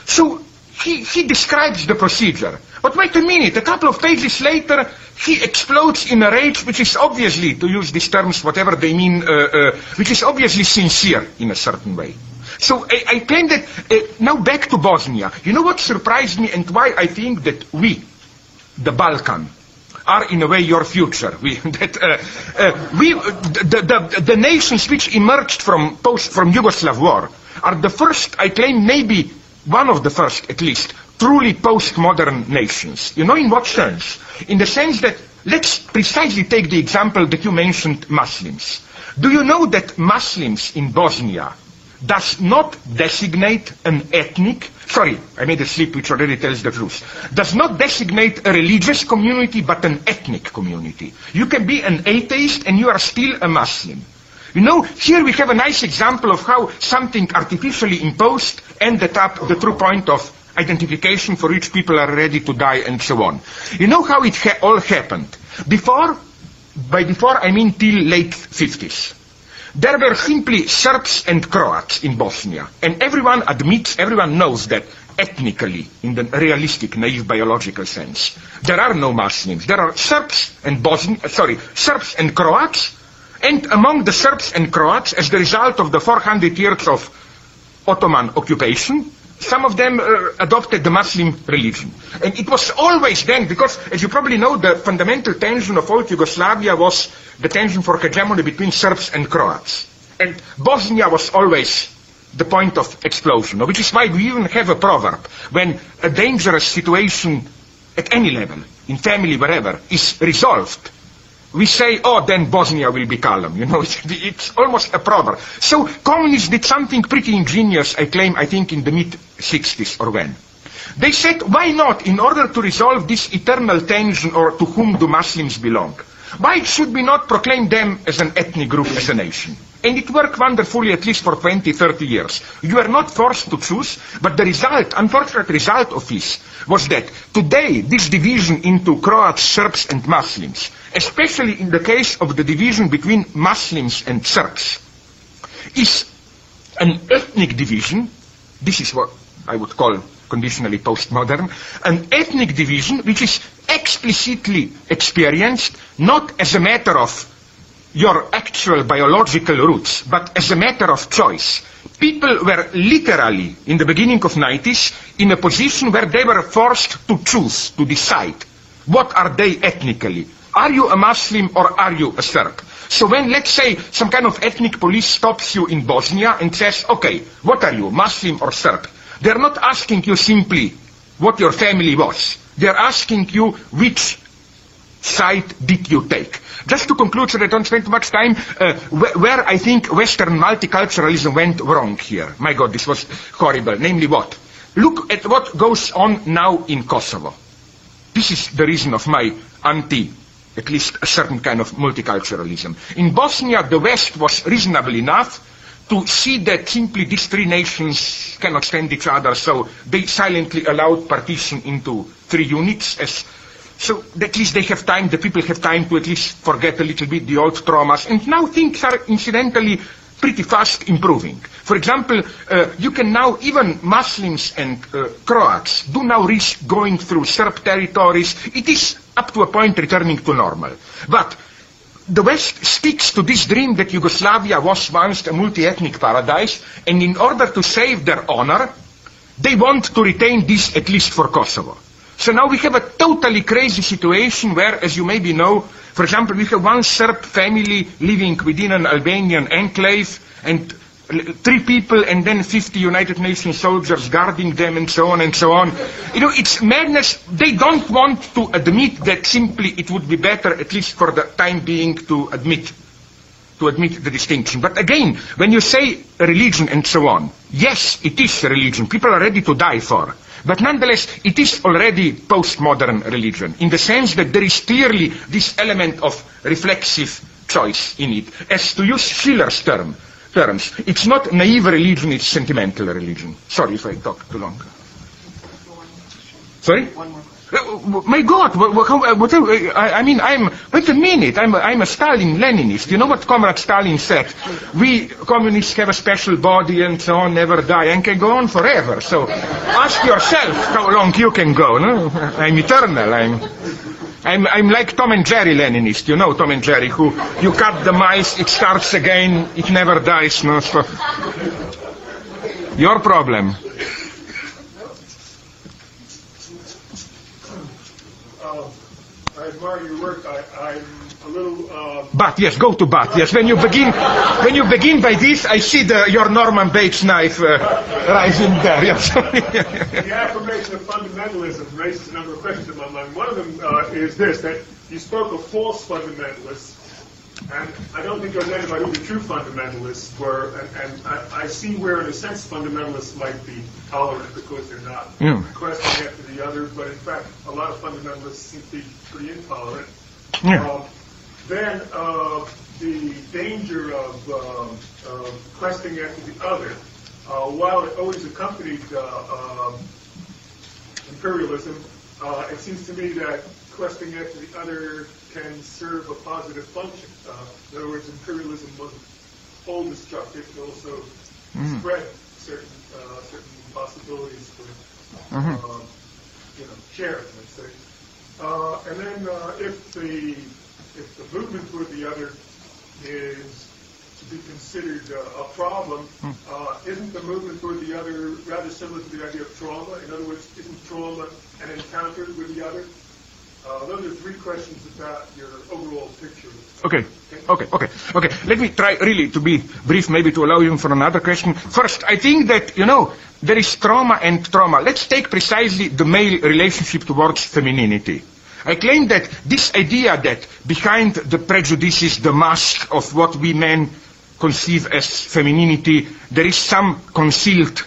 So he, he describes the procedure. But wait a minute, a couple of pages later, he explodes in a rage which is obviously, to use these terms, whatever they mean, uh, uh, which is obviously sincere in a certain way. So I, I claim that, uh, now back to Bosnia. You know what surprised me and why I think that we, the Balkan, are in a way your future. We, *laughs* that, uh, uh, we, the, the, the nations which emerged from post, from Yugoslav war are the first, I claim, maybe one of the first at least, truly postmodern nations. You know in what sense? In the sense that, let's precisely take the example that you mentioned, Muslims. Do you know that Muslims in Bosnia does not designate an ethnic, sorry, I made a slip which already tells the truth, does not designate a religious community but an ethnic community. You can be an atheist and you are still a Muslim. You know, here we have a nice example of how something artificially imposed ended up the true point of identification for which people are ready to die and so on. You know how it ha- all happened? Before, by before I mean till late 50s. There were simply Serbs and Croats in Bosnia. And everyone admits, everyone knows that ethnically, in the realistic, naive biological sense, there are no Muslims. There are Serbs and Bosnia, sorry, Serbs and Croats, and among the Serbs and Croats, as the result of the 400 years of Ottoman occupation, some of them uh, adopted the Muslim religion. And it was always then, because as you probably know, the fundamental tension of old Yugoslavia was the tension for hegemony between Serbs and Croats. And Bosnia was always the point of explosion, which is why we even have a proverb. When a dangerous situation at any level, in family, wherever, is resolved, we say, oh, then Bosnia will be calm. You know, *laughs* it's, it's almost a proverb. So communists did something pretty ingenious, I claim, I think in the mid-60s or when. They said, why not, in order to resolve this eternal tension, or to whom do Muslims belong? Why should we not proclaim them as an ethnic group, as a nation? And it worked wonderfully at least for 20, 30 years. You are not forced to choose, but the result, unfortunate result of this, was that today this division into Croats, Serbs and Muslims, especially in the case of the division between Muslims and Serbs, is an ethnic division. This is what I would call conditionally postmodern, an ethnic division which is explicitly experienced not as a matter of your actual biological roots, but as a matter of choice. People were literally, in the beginning of 90s, in a position where they were forced to choose, to decide, what are they ethnically? Are you a Muslim or are you a Serb? So when, let's say, some kind of ethnic police stops you in Bosnia and says, okay, what are you, Muslim or Serb? They're not asking you simply what your family was. They're asking you which side did you take. Just to conclude so that I don't spend too much time, uh, wh- where I think Western multiculturalism went wrong here. My God, this was horrible. Namely what? Look at what goes on now in Kosovo. This is the reason of my anti, at least a certain kind of multiculturalism. In Bosnia, the West was reasonable enough to see that simply these three nations cannot stand each other, so they silently allowed partition into three units as so at least they have time, the people have time to at least forget a little bit the old traumas. And now things are incidentally pretty fast improving. For example, uh, you can now, even Muslims and uh, Croats do now risk going through Serb territories. It is up to a point returning to normal. But the West sticks to this dream that Yugoslavia was once a multi-ethnic paradise, and in order to save their honor, they want to retain this at least for Kosovo. So now we have a totally crazy situation where, as you maybe know, for example, we have one Serb family living within an Albanian enclave, and three people and then 50 United Nations soldiers guarding them and so on and so on. You know, it's madness. They don't want to admit that simply it would be better, at least for the time being, to admit to admit the distinction. But again, when you say religion and so on, yes, it is religion. People are ready to die for. But nonetheless, it is already postmodern religion in the sense that there is clearly this element of reflexive choice in it. As to use Schiller's term, terms, it's not naive religion, it's sentimental religion. Sorry if I talk too long. Sorry? Uh, My God, uh, uh, I, I mean, I'm, wait a minute, I'm a, I'm a Stalin Leninist. You know what Comrade Stalin said? We communists have a special body and so on, never die, and can go on forever. So ask yourself how long you can go, no? *laughs* I'm eternal, I'm, I'm, I'm like Tom and Jerry Leninist, you know Tom and Jerry, who, you cut the mice, it starts again, it never dies, no? So, your problem. Uh, I admire your work. I, I'm a little. Uh, But yes, go to but yes. When you begin, when you begin by this, I see the, your Norman Bates knife uh, rising there. Yes. *laughs* the affirmation of fundamentalism raises a number of questions in my mind. One of them uh, is this: that you spoke of false fundamentalists, and I don't think identified who the true fundamentalists were. And, and I, I see where, in a sense, fundamentalists might be tolerant because they're not Yeah. questioning after the other, But in fact, a lot of fundamentalists seem to be pretty intolerant. Yeah. Um, then uh, the danger of, um, of questing after the other, uh, while it always accompanied uh, um, imperialism, uh, it seems to me that questing after the other can serve a positive function. Uh, in other words, imperialism wasn't all destructive; it also spread certain uh, certain possibilities for uh, you know sharing, let's say. Uh, and then uh, if the if the movement toward the other is to be considered uh, a problem, uh, isn't the movement toward the other rather similar to the idea of trauma? In other words, isn't trauma an encounter with the other? Uh, those are three questions about your overall picture. Okay, okay, okay, okay. Let me try really to be brief, maybe to allow you for another question. First, I think that, you know, there is trauma and trauma. Let's take precisely the male relationship towards femininity. I claim that this idea that behind the prejudices, the mask of what we men conceive as femininity, there is some concealed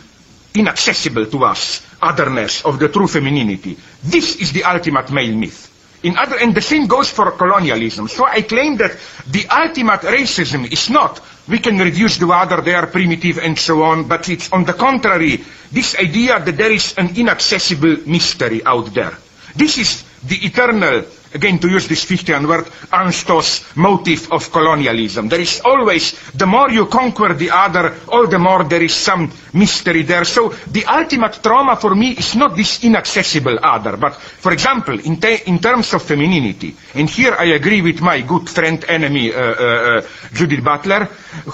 inaccessible to us otherness of the true femininity. This is the ultimate male myth. In other, and the same goes for colonialism. So I claim that the ultimate racism is not we can reduce the other, they are primitive and so on, but it's on the contrary, this idea that there is an inaccessible mystery out there. This is the eternal, again to use this Fichtean word, Anstoss motive of colonialism. There is always, the more you conquer the other, all the more there is some mystery there. So the ultimate trauma for me is not this inaccessible other, but for example, in, in terms of femininity, and here I agree with my good friend, enemy, uh, uh, uh, Judith Butler,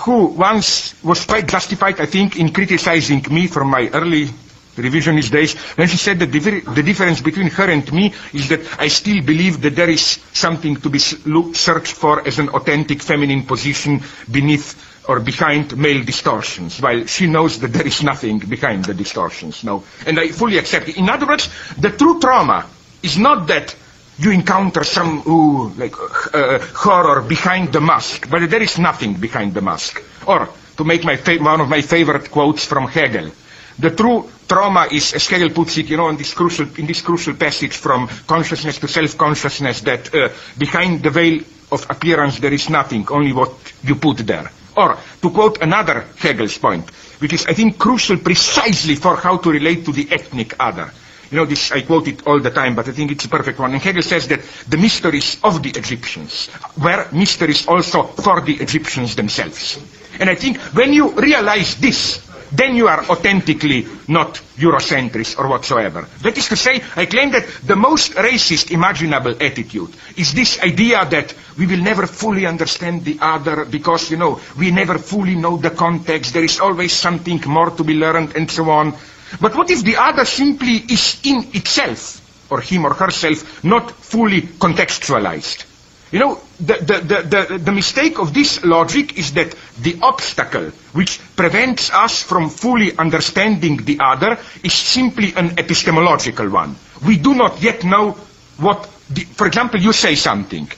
who once was quite justified, I think, in criticizing me from my early revisionist days, when she said that the, difference between her and me is that I still believe that there is something to be searched for as an authentic feminine position beneath or behind male distortions, while she knows that there is nothing behind the distortions. No, and I fully accept it. In other words, the true trauma is not that you encounter some ooh, like uh, horror behind the mask, but there is nothing behind the mask. Or to make my one of my favorite quotes from Hegel. The true trauma is, as Hegel puts it, you know, in this crucial, in this crucial passage from consciousness to self-consciousness, that uh, behind the veil of appearance there is nothing, only what you put there. Or, to quote another Hegel's point, which is, I think, crucial precisely for how to relate to the ethnic other. You know, this, I quote it all the time, but I think it's a perfect one. And Hegel says that the mysteries of the Egyptians were mysteries also for the Egyptians themselves. And I think when you realize this, then you are authentically not Eurocentrist or whatsoever. That is to say, I claim that the most racist imaginable attitude is this idea that we will never fully understand the other because, you know, we never fully know the context, there is always something more to be learned and so on. But what if the other simply is in itself, or him or herself, not fully contextualized? You know, the, the, the, the, mistake of this logic is that the obstacle which prevents us from fully understanding the other is simply an epistemological one. We do not yet know what, for example, you say something.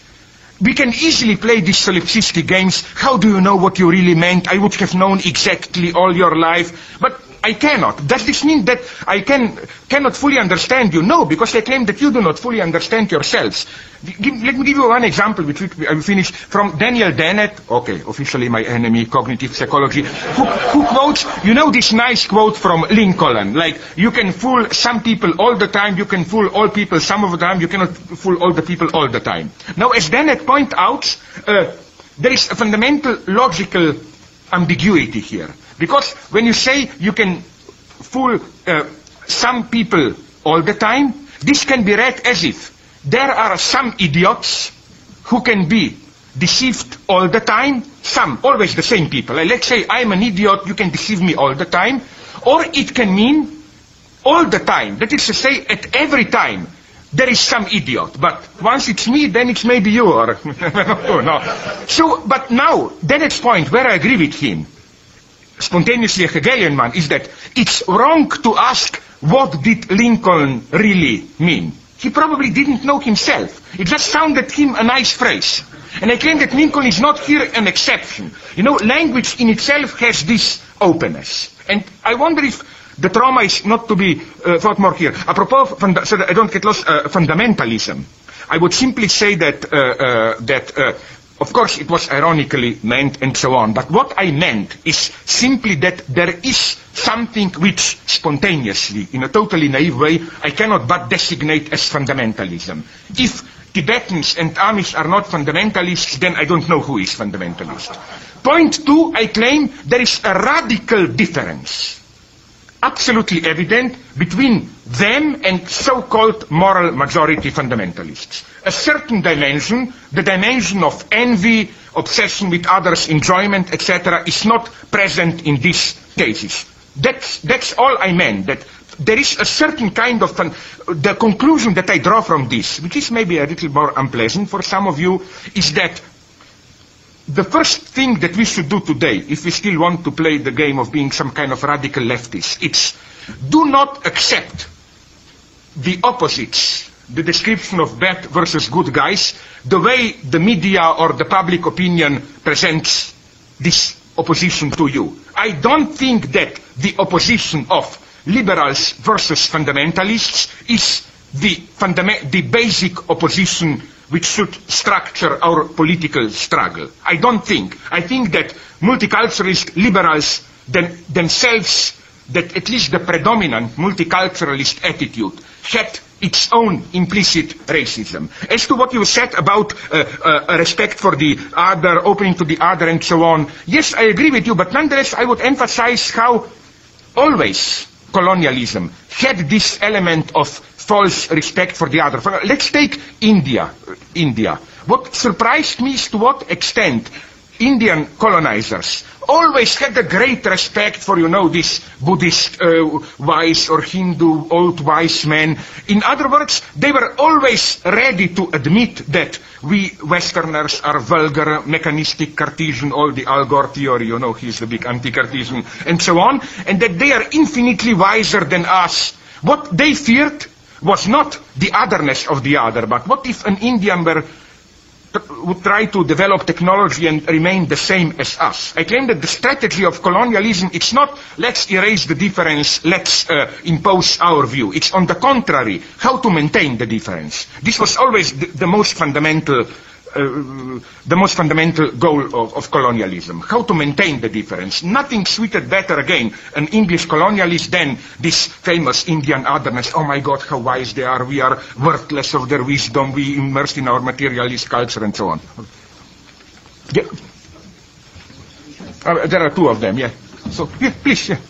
we can easily play these solipsistic games. How do you know what you really meant? I would have known exactly all your life. But I cannot. Does this mean that I can, cannot fully understand you? No, because I claim that you do not fully understand yourselves. Give, let me give you one example, which I will finish, from Daniel Dennett, okay, officially my enemy, cognitive psychology, who, who quotes, you know this nice quote from Lincoln, like, you can fool some people all the time, you can fool all people some of the time, you cannot fool all the people all the time. Now, as Dennett point out, uh, there is a fundamental logical ambiguity here. Because when you say you can fool uh, some people all the time, this can be read as if there are some idiots who can be deceived all the time, some, always the same people. Like, let's say I'm an idiot, you can deceive me all the time. Or it can mean all the time, that is to say at every time there is some idiot. But once it's me, then it's maybe you or *laughs* no. So, but now, Dennett's point, where I agree with him, spontaneously a Hegelian man, is that it's wrong to ask what did Lincoln really mean. He probably didn't know himself. It just sounded him a nice phrase. And I claim that Lincoln is not here an exception. You know, language in itself has this openness. And I wonder if the trauma is not to be uh, thought more here. Apropos, funda- so that I don't get lost, uh, fundamentalism. I would simply say that, uh, uh that uh, of course, it was ironically meant and so on, but what I meant is simply that there is something which spontaneously, in a totally naive way, I cannot but designate as fundamentalism. If Tibetans and Amish are not fundamentalists, then I don't know who is fundamentalist. Point two, I claim there is a radical difference absolutely evident between them and so-called moral majority fundamentalists. A certain dimension, the dimension of envy, obsession with others, enjoyment, etc., is not present in these cases. That's, that's all I meant, that there is a certain kind of, the conclusion that I draw from this, which is maybe a little more unpleasant for some of you, is that the first thing that we should do today, if we still want to play the game of being some kind of radical leftists, it's do not accept the opposites, the description of bad versus good guys, the way the media or the public opinion presents this opposition to you. I don't think that the opposition of liberals versus fundamentalists is the, the basic opposition which should structure our political struggle. I don't think. I think that multiculturalist liberals them, themselves, that at least the predominant multiculturalist attitude had its own implicit racism. As to what you said about uh, uh, respect for the other, opening to the other and so on, yes, I agree with you, but nonetheless I would emphasize how always colonialism had this element of false respect for the other. Let's take India. India. What surprised me is to what extent Indian colonizers always had a great respect for, you know, this Buddhist uh, wise or Hindu old wise men. In other words, they were always ready to admit that we Westerners are vulgar, mechanistic, Cartesian, all the Al Gore theory, you know, he's the big anti-Cartesian, and so on, and that they are infinitely wiser than us. What they feared was not the otherness of the other, but what if an Indian were would try to develop technology and remain the same as us. I claim that the strategy of colonialism, it's not let's erase the difference, let's uh, impose our view. It's on the contrary, how to maintain the difference. This was always the, the most fundamental the most fundamental goal of, of, colonialism. How to maintain the difference. Nothing suited better again an English colonialist than this famous Indian otherness. Oh my God, how wise they are. We are worthless of their wisdom. We immersed in our materialist culture and so on. Yeah. Uh, there are two of them, yeah. So, yeah, please, yeah.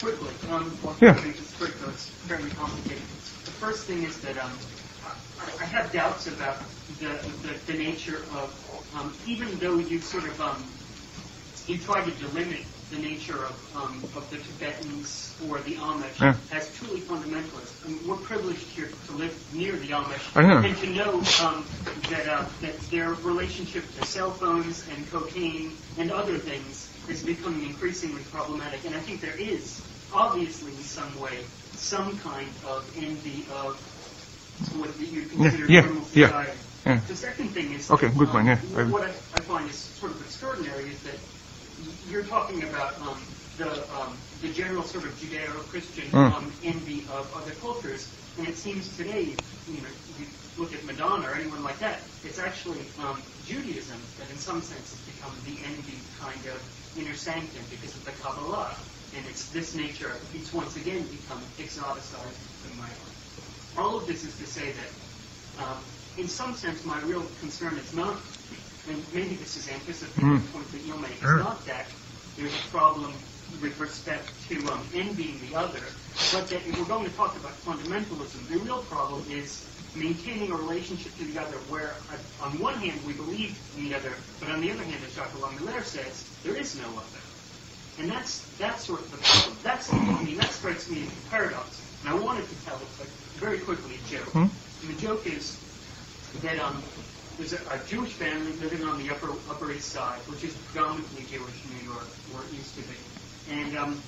Quickly, um, yeah. just quick, though, it's fairly complicated. The first thing is that um, I, have doubts about the, the, the nature of, um, even though you sort of, um, you try to delimit the nature of, um, of the Tibetans or the Amish Yeah. as truly fundamentalist. I mean, we're privileged here to live near the Amish and to know um, that, uh, that their relationship to cell phones and cocaine and other things is becoming increasingly problematic. And I think there is, obviously in some way, some kind of envy of what you consider yeah, normal yeah. society. Yeah. The second thing is Okay, good um, one, yeah. What I, I find is sort of extraordinary is that you're talking about um, the um, the general sort of Judeo-Christian Mm. um, envy of other cultures, and it seems today, you know, you look at Madonna or anyone like that, it's actually um, Judaism that in some sense has become the envy kind of inner sanctum because of the Kabbalah, and it's this nature, it's once again become exoticized in my life. All of this is to say that um, in some sense, my real concern is not, and maybe this is anticipating the point that you'll make, it's not that there's a problem with respect to um, envying the other, but that if we're going to talk about fundamentalism, the real problem is maintaining a relationship to the other where, uh, on one hand, we believe in the other, but on the other hand, as Dr. Lamelaire says, there is no other. And that's that's sort of the problem. That's I mean that strikes me as a paradox. And I wanted to tell it, but very quickly a joke. And the joke is that um, there's a, a Jewish family living on the upper Upper East Side, which is predominantly Jewish in New York, or it used to be. And um,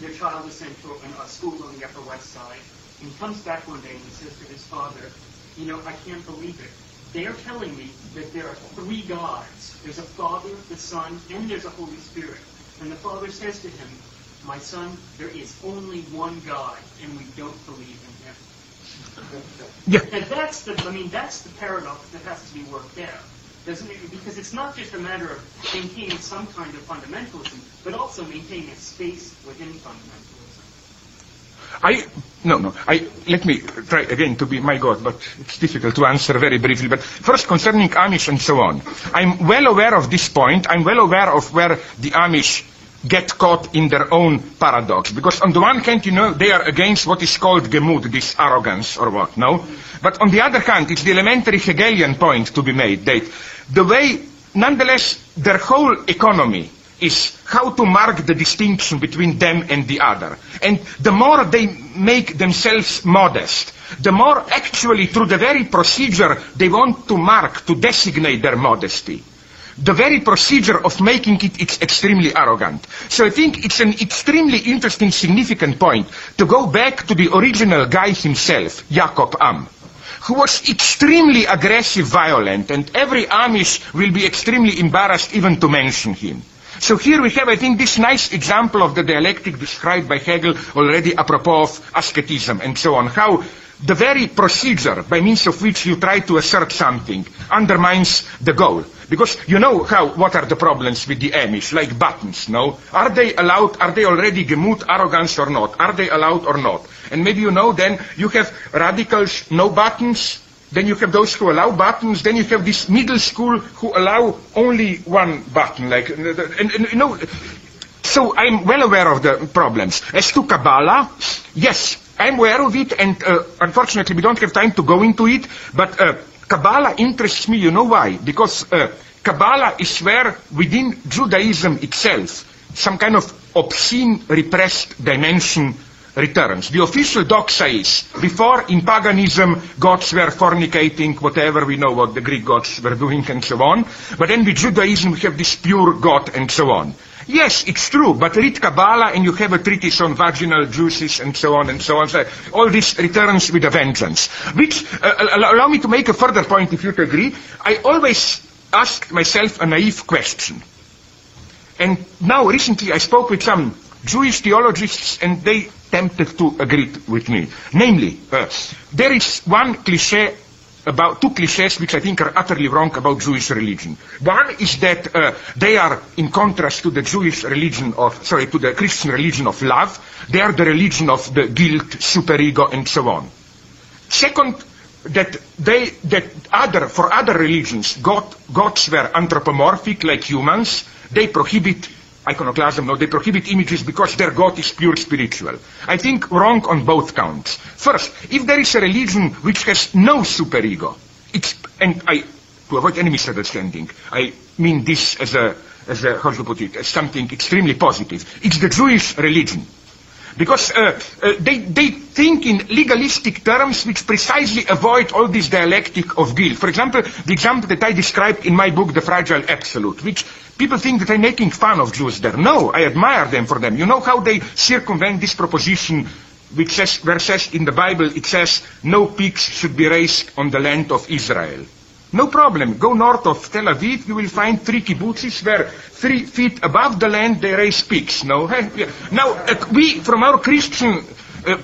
their child is sent to a, a school on the Upper West Side. And he comes back one day and he says to his father, "You know, I can't believe it. They are telling me that there are three gods. There's a Father, the Son, and there's a Holy Spirit." And the father says to him, "My son, there is only one God, and we don't believe him." Yeah. And that's the, I mean, that's the paradox that has to be worked out, doesn't it? Because it's not just a matter of maintaining some kind of fundamentalism, but also maintaining a space within fundamentalism. I no no. I let me try again to be my God, but it's difficult to answer very briefly. But first, concerning Amish and so on, I'm well aware of this point. I'm well aware of where the Amish get caught in their own paradox. Because on the one hand, you know, they are against what is called gemut, this arrogance or what, no? But on the other hand, it's the elementary Hegelian point to be made that the way, nonetheless, their whole economy is how to mark the distinction between them and the other. And the more they make themselves modest, the more actually through the very procedure they want to mark, to designate their modesty, the very procedure of making it it's extremely arrogant. So I think it's an extremely interesting, significant point to go back to the original guy himself, Jacob Am, who was extremely aggressive, violent, and every Amish will be extremely embarrassed even to mention him. So here we have, I think, this nice example of the dialectic described by Hegel already apropos of asceticism and so on, how the very procedure by means of which you try to assert something undermines the goal. Because you know how, what are the problems with the Amish, like buttons, no? Are they allowed, are they already gemut arrogance or not? Are they allowed or not? And maybe you know then you have radicals, no buttons, then you have those who allow buttons, then you have this middle school who allow only one button, like, and, and you know, so I'm well aware of the problems. As to Kabbalah, yes, I'm aware of it, and uh, unfortunately we don't have time to go into it, but uh, Kabbalah interests me, you know why? Because uh, Kabbalah is where, within Judaism itself, some kind of obscene, repressed dimension returns. The official doxa is, before in paganism, gods were fornicating, whatever we know what the Greek gods were doing and so on. But then with Judaism we have this pure God and so on. Yes, it's true, but read Kabbalah and you have a treatise on vaginal juices and so on and so on. So all this returns with a vengeance. Which, uh, allow allow me to make a further point if you agree. I always ask myself a naive question. And now recently I spoke with some Jewish theologists and they tempted to agree with me. Namely, uh, there is one cliche about two cliches which I think are utterly wrong about Jewish religion. One is that uh, they are in contrast to the Jewish religion of, sorry, to the Christian religion of love. They are the religion of the guilt, superego, and so on. Second, that they, that other, for other religions, God, gods were anthropomorphic like humans. They prohibit iconoclasm, no, they prohibit images because their God is pure spiritual. I think wrong on both counts. First, if there is a religion which has no superego, it's, and I, to avoid any misunderstanding, I mean this as a, as a, how to put it, as something extremely positive. It's the Jewish religion. Because uh, uh, they, they think in legalistic terms which precisely avoid all this dialectic of guilt. For example, the example that I described in my book, The Fragile Absolute, which people think that I'm making fun of Jews there. No, I admire them for them. You know how they circumvent this proposition which says, where says in the Bible, it says, no pigs should be raised on the land of Israel. No problem. Go north of Tel Aviv, you will find three kibbutzes where three feet above the land they raise pigs. No. *laughs* Now uh, we, from our Christian uh,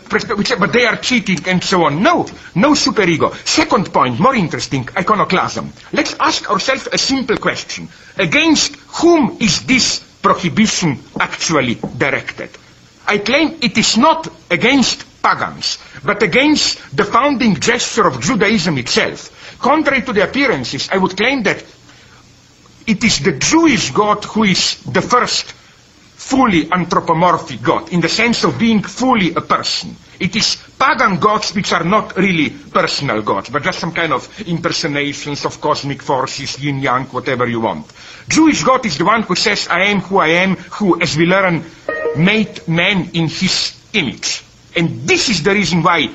but they are cheating and so on. No, no superego. Second point, more interesting, iconoclasm. Let's ask ourselves a simple question: Against whom is this prohibition actually directed? I claim it is not against pagans, but against the founding gesture of Judaism itself. Contrary to the appearances, I would claim that it is the Jewish God who is the first fully anthropomorphic God, in the sense of being fully a person. It is pagan gods which are not really personal gods, but just some kind of impersonations of cosmic forces, yin yang, whatever you want. Jewish God is the one who says, I am who I am, who, as we learn, made man in his image. And this is the reason why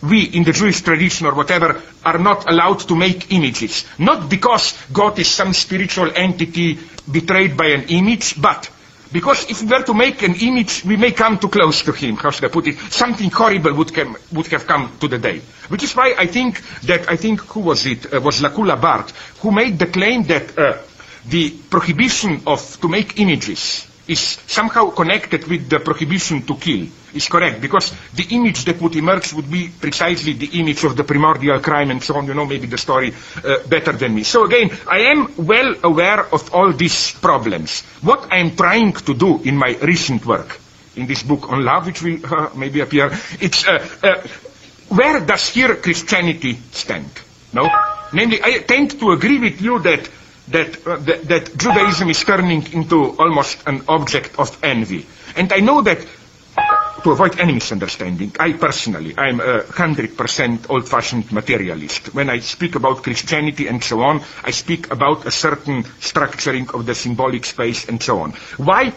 we in the Jewish tradition or whatever are not allowed to make images. Not because God is some spiritual entity betrayed by an image, but because if we were to make an image, we may come too close to him. How should I put it? Something horrible would, would have come to the day. Which is why I think that, I think, who was it? Uh, was Lacoue-Labarthe, who made the claim that uh, the prohibition of, to make images is somehow connected with the prohibition to kill is correct because the image that would emerge would be precisely the image of the primordial crime and so on. You know maybe the story uh, better than me. So again, I am well aware of all these problems. What I am trying to do in my recent work, in this book on love, which will uh, maybe appear, it's uh, uh where does here Christianity stand? No, namely, I tend to agree with you that that, uh, that, that Judaism is turning into almost an object of envy. And I know that to avoid any misunderstanding, I personally, I'm a 100% old-fashioned materialist. When I speak about Christianity and so on, I speak about a certain structuring of the symbolic space and so on. Why?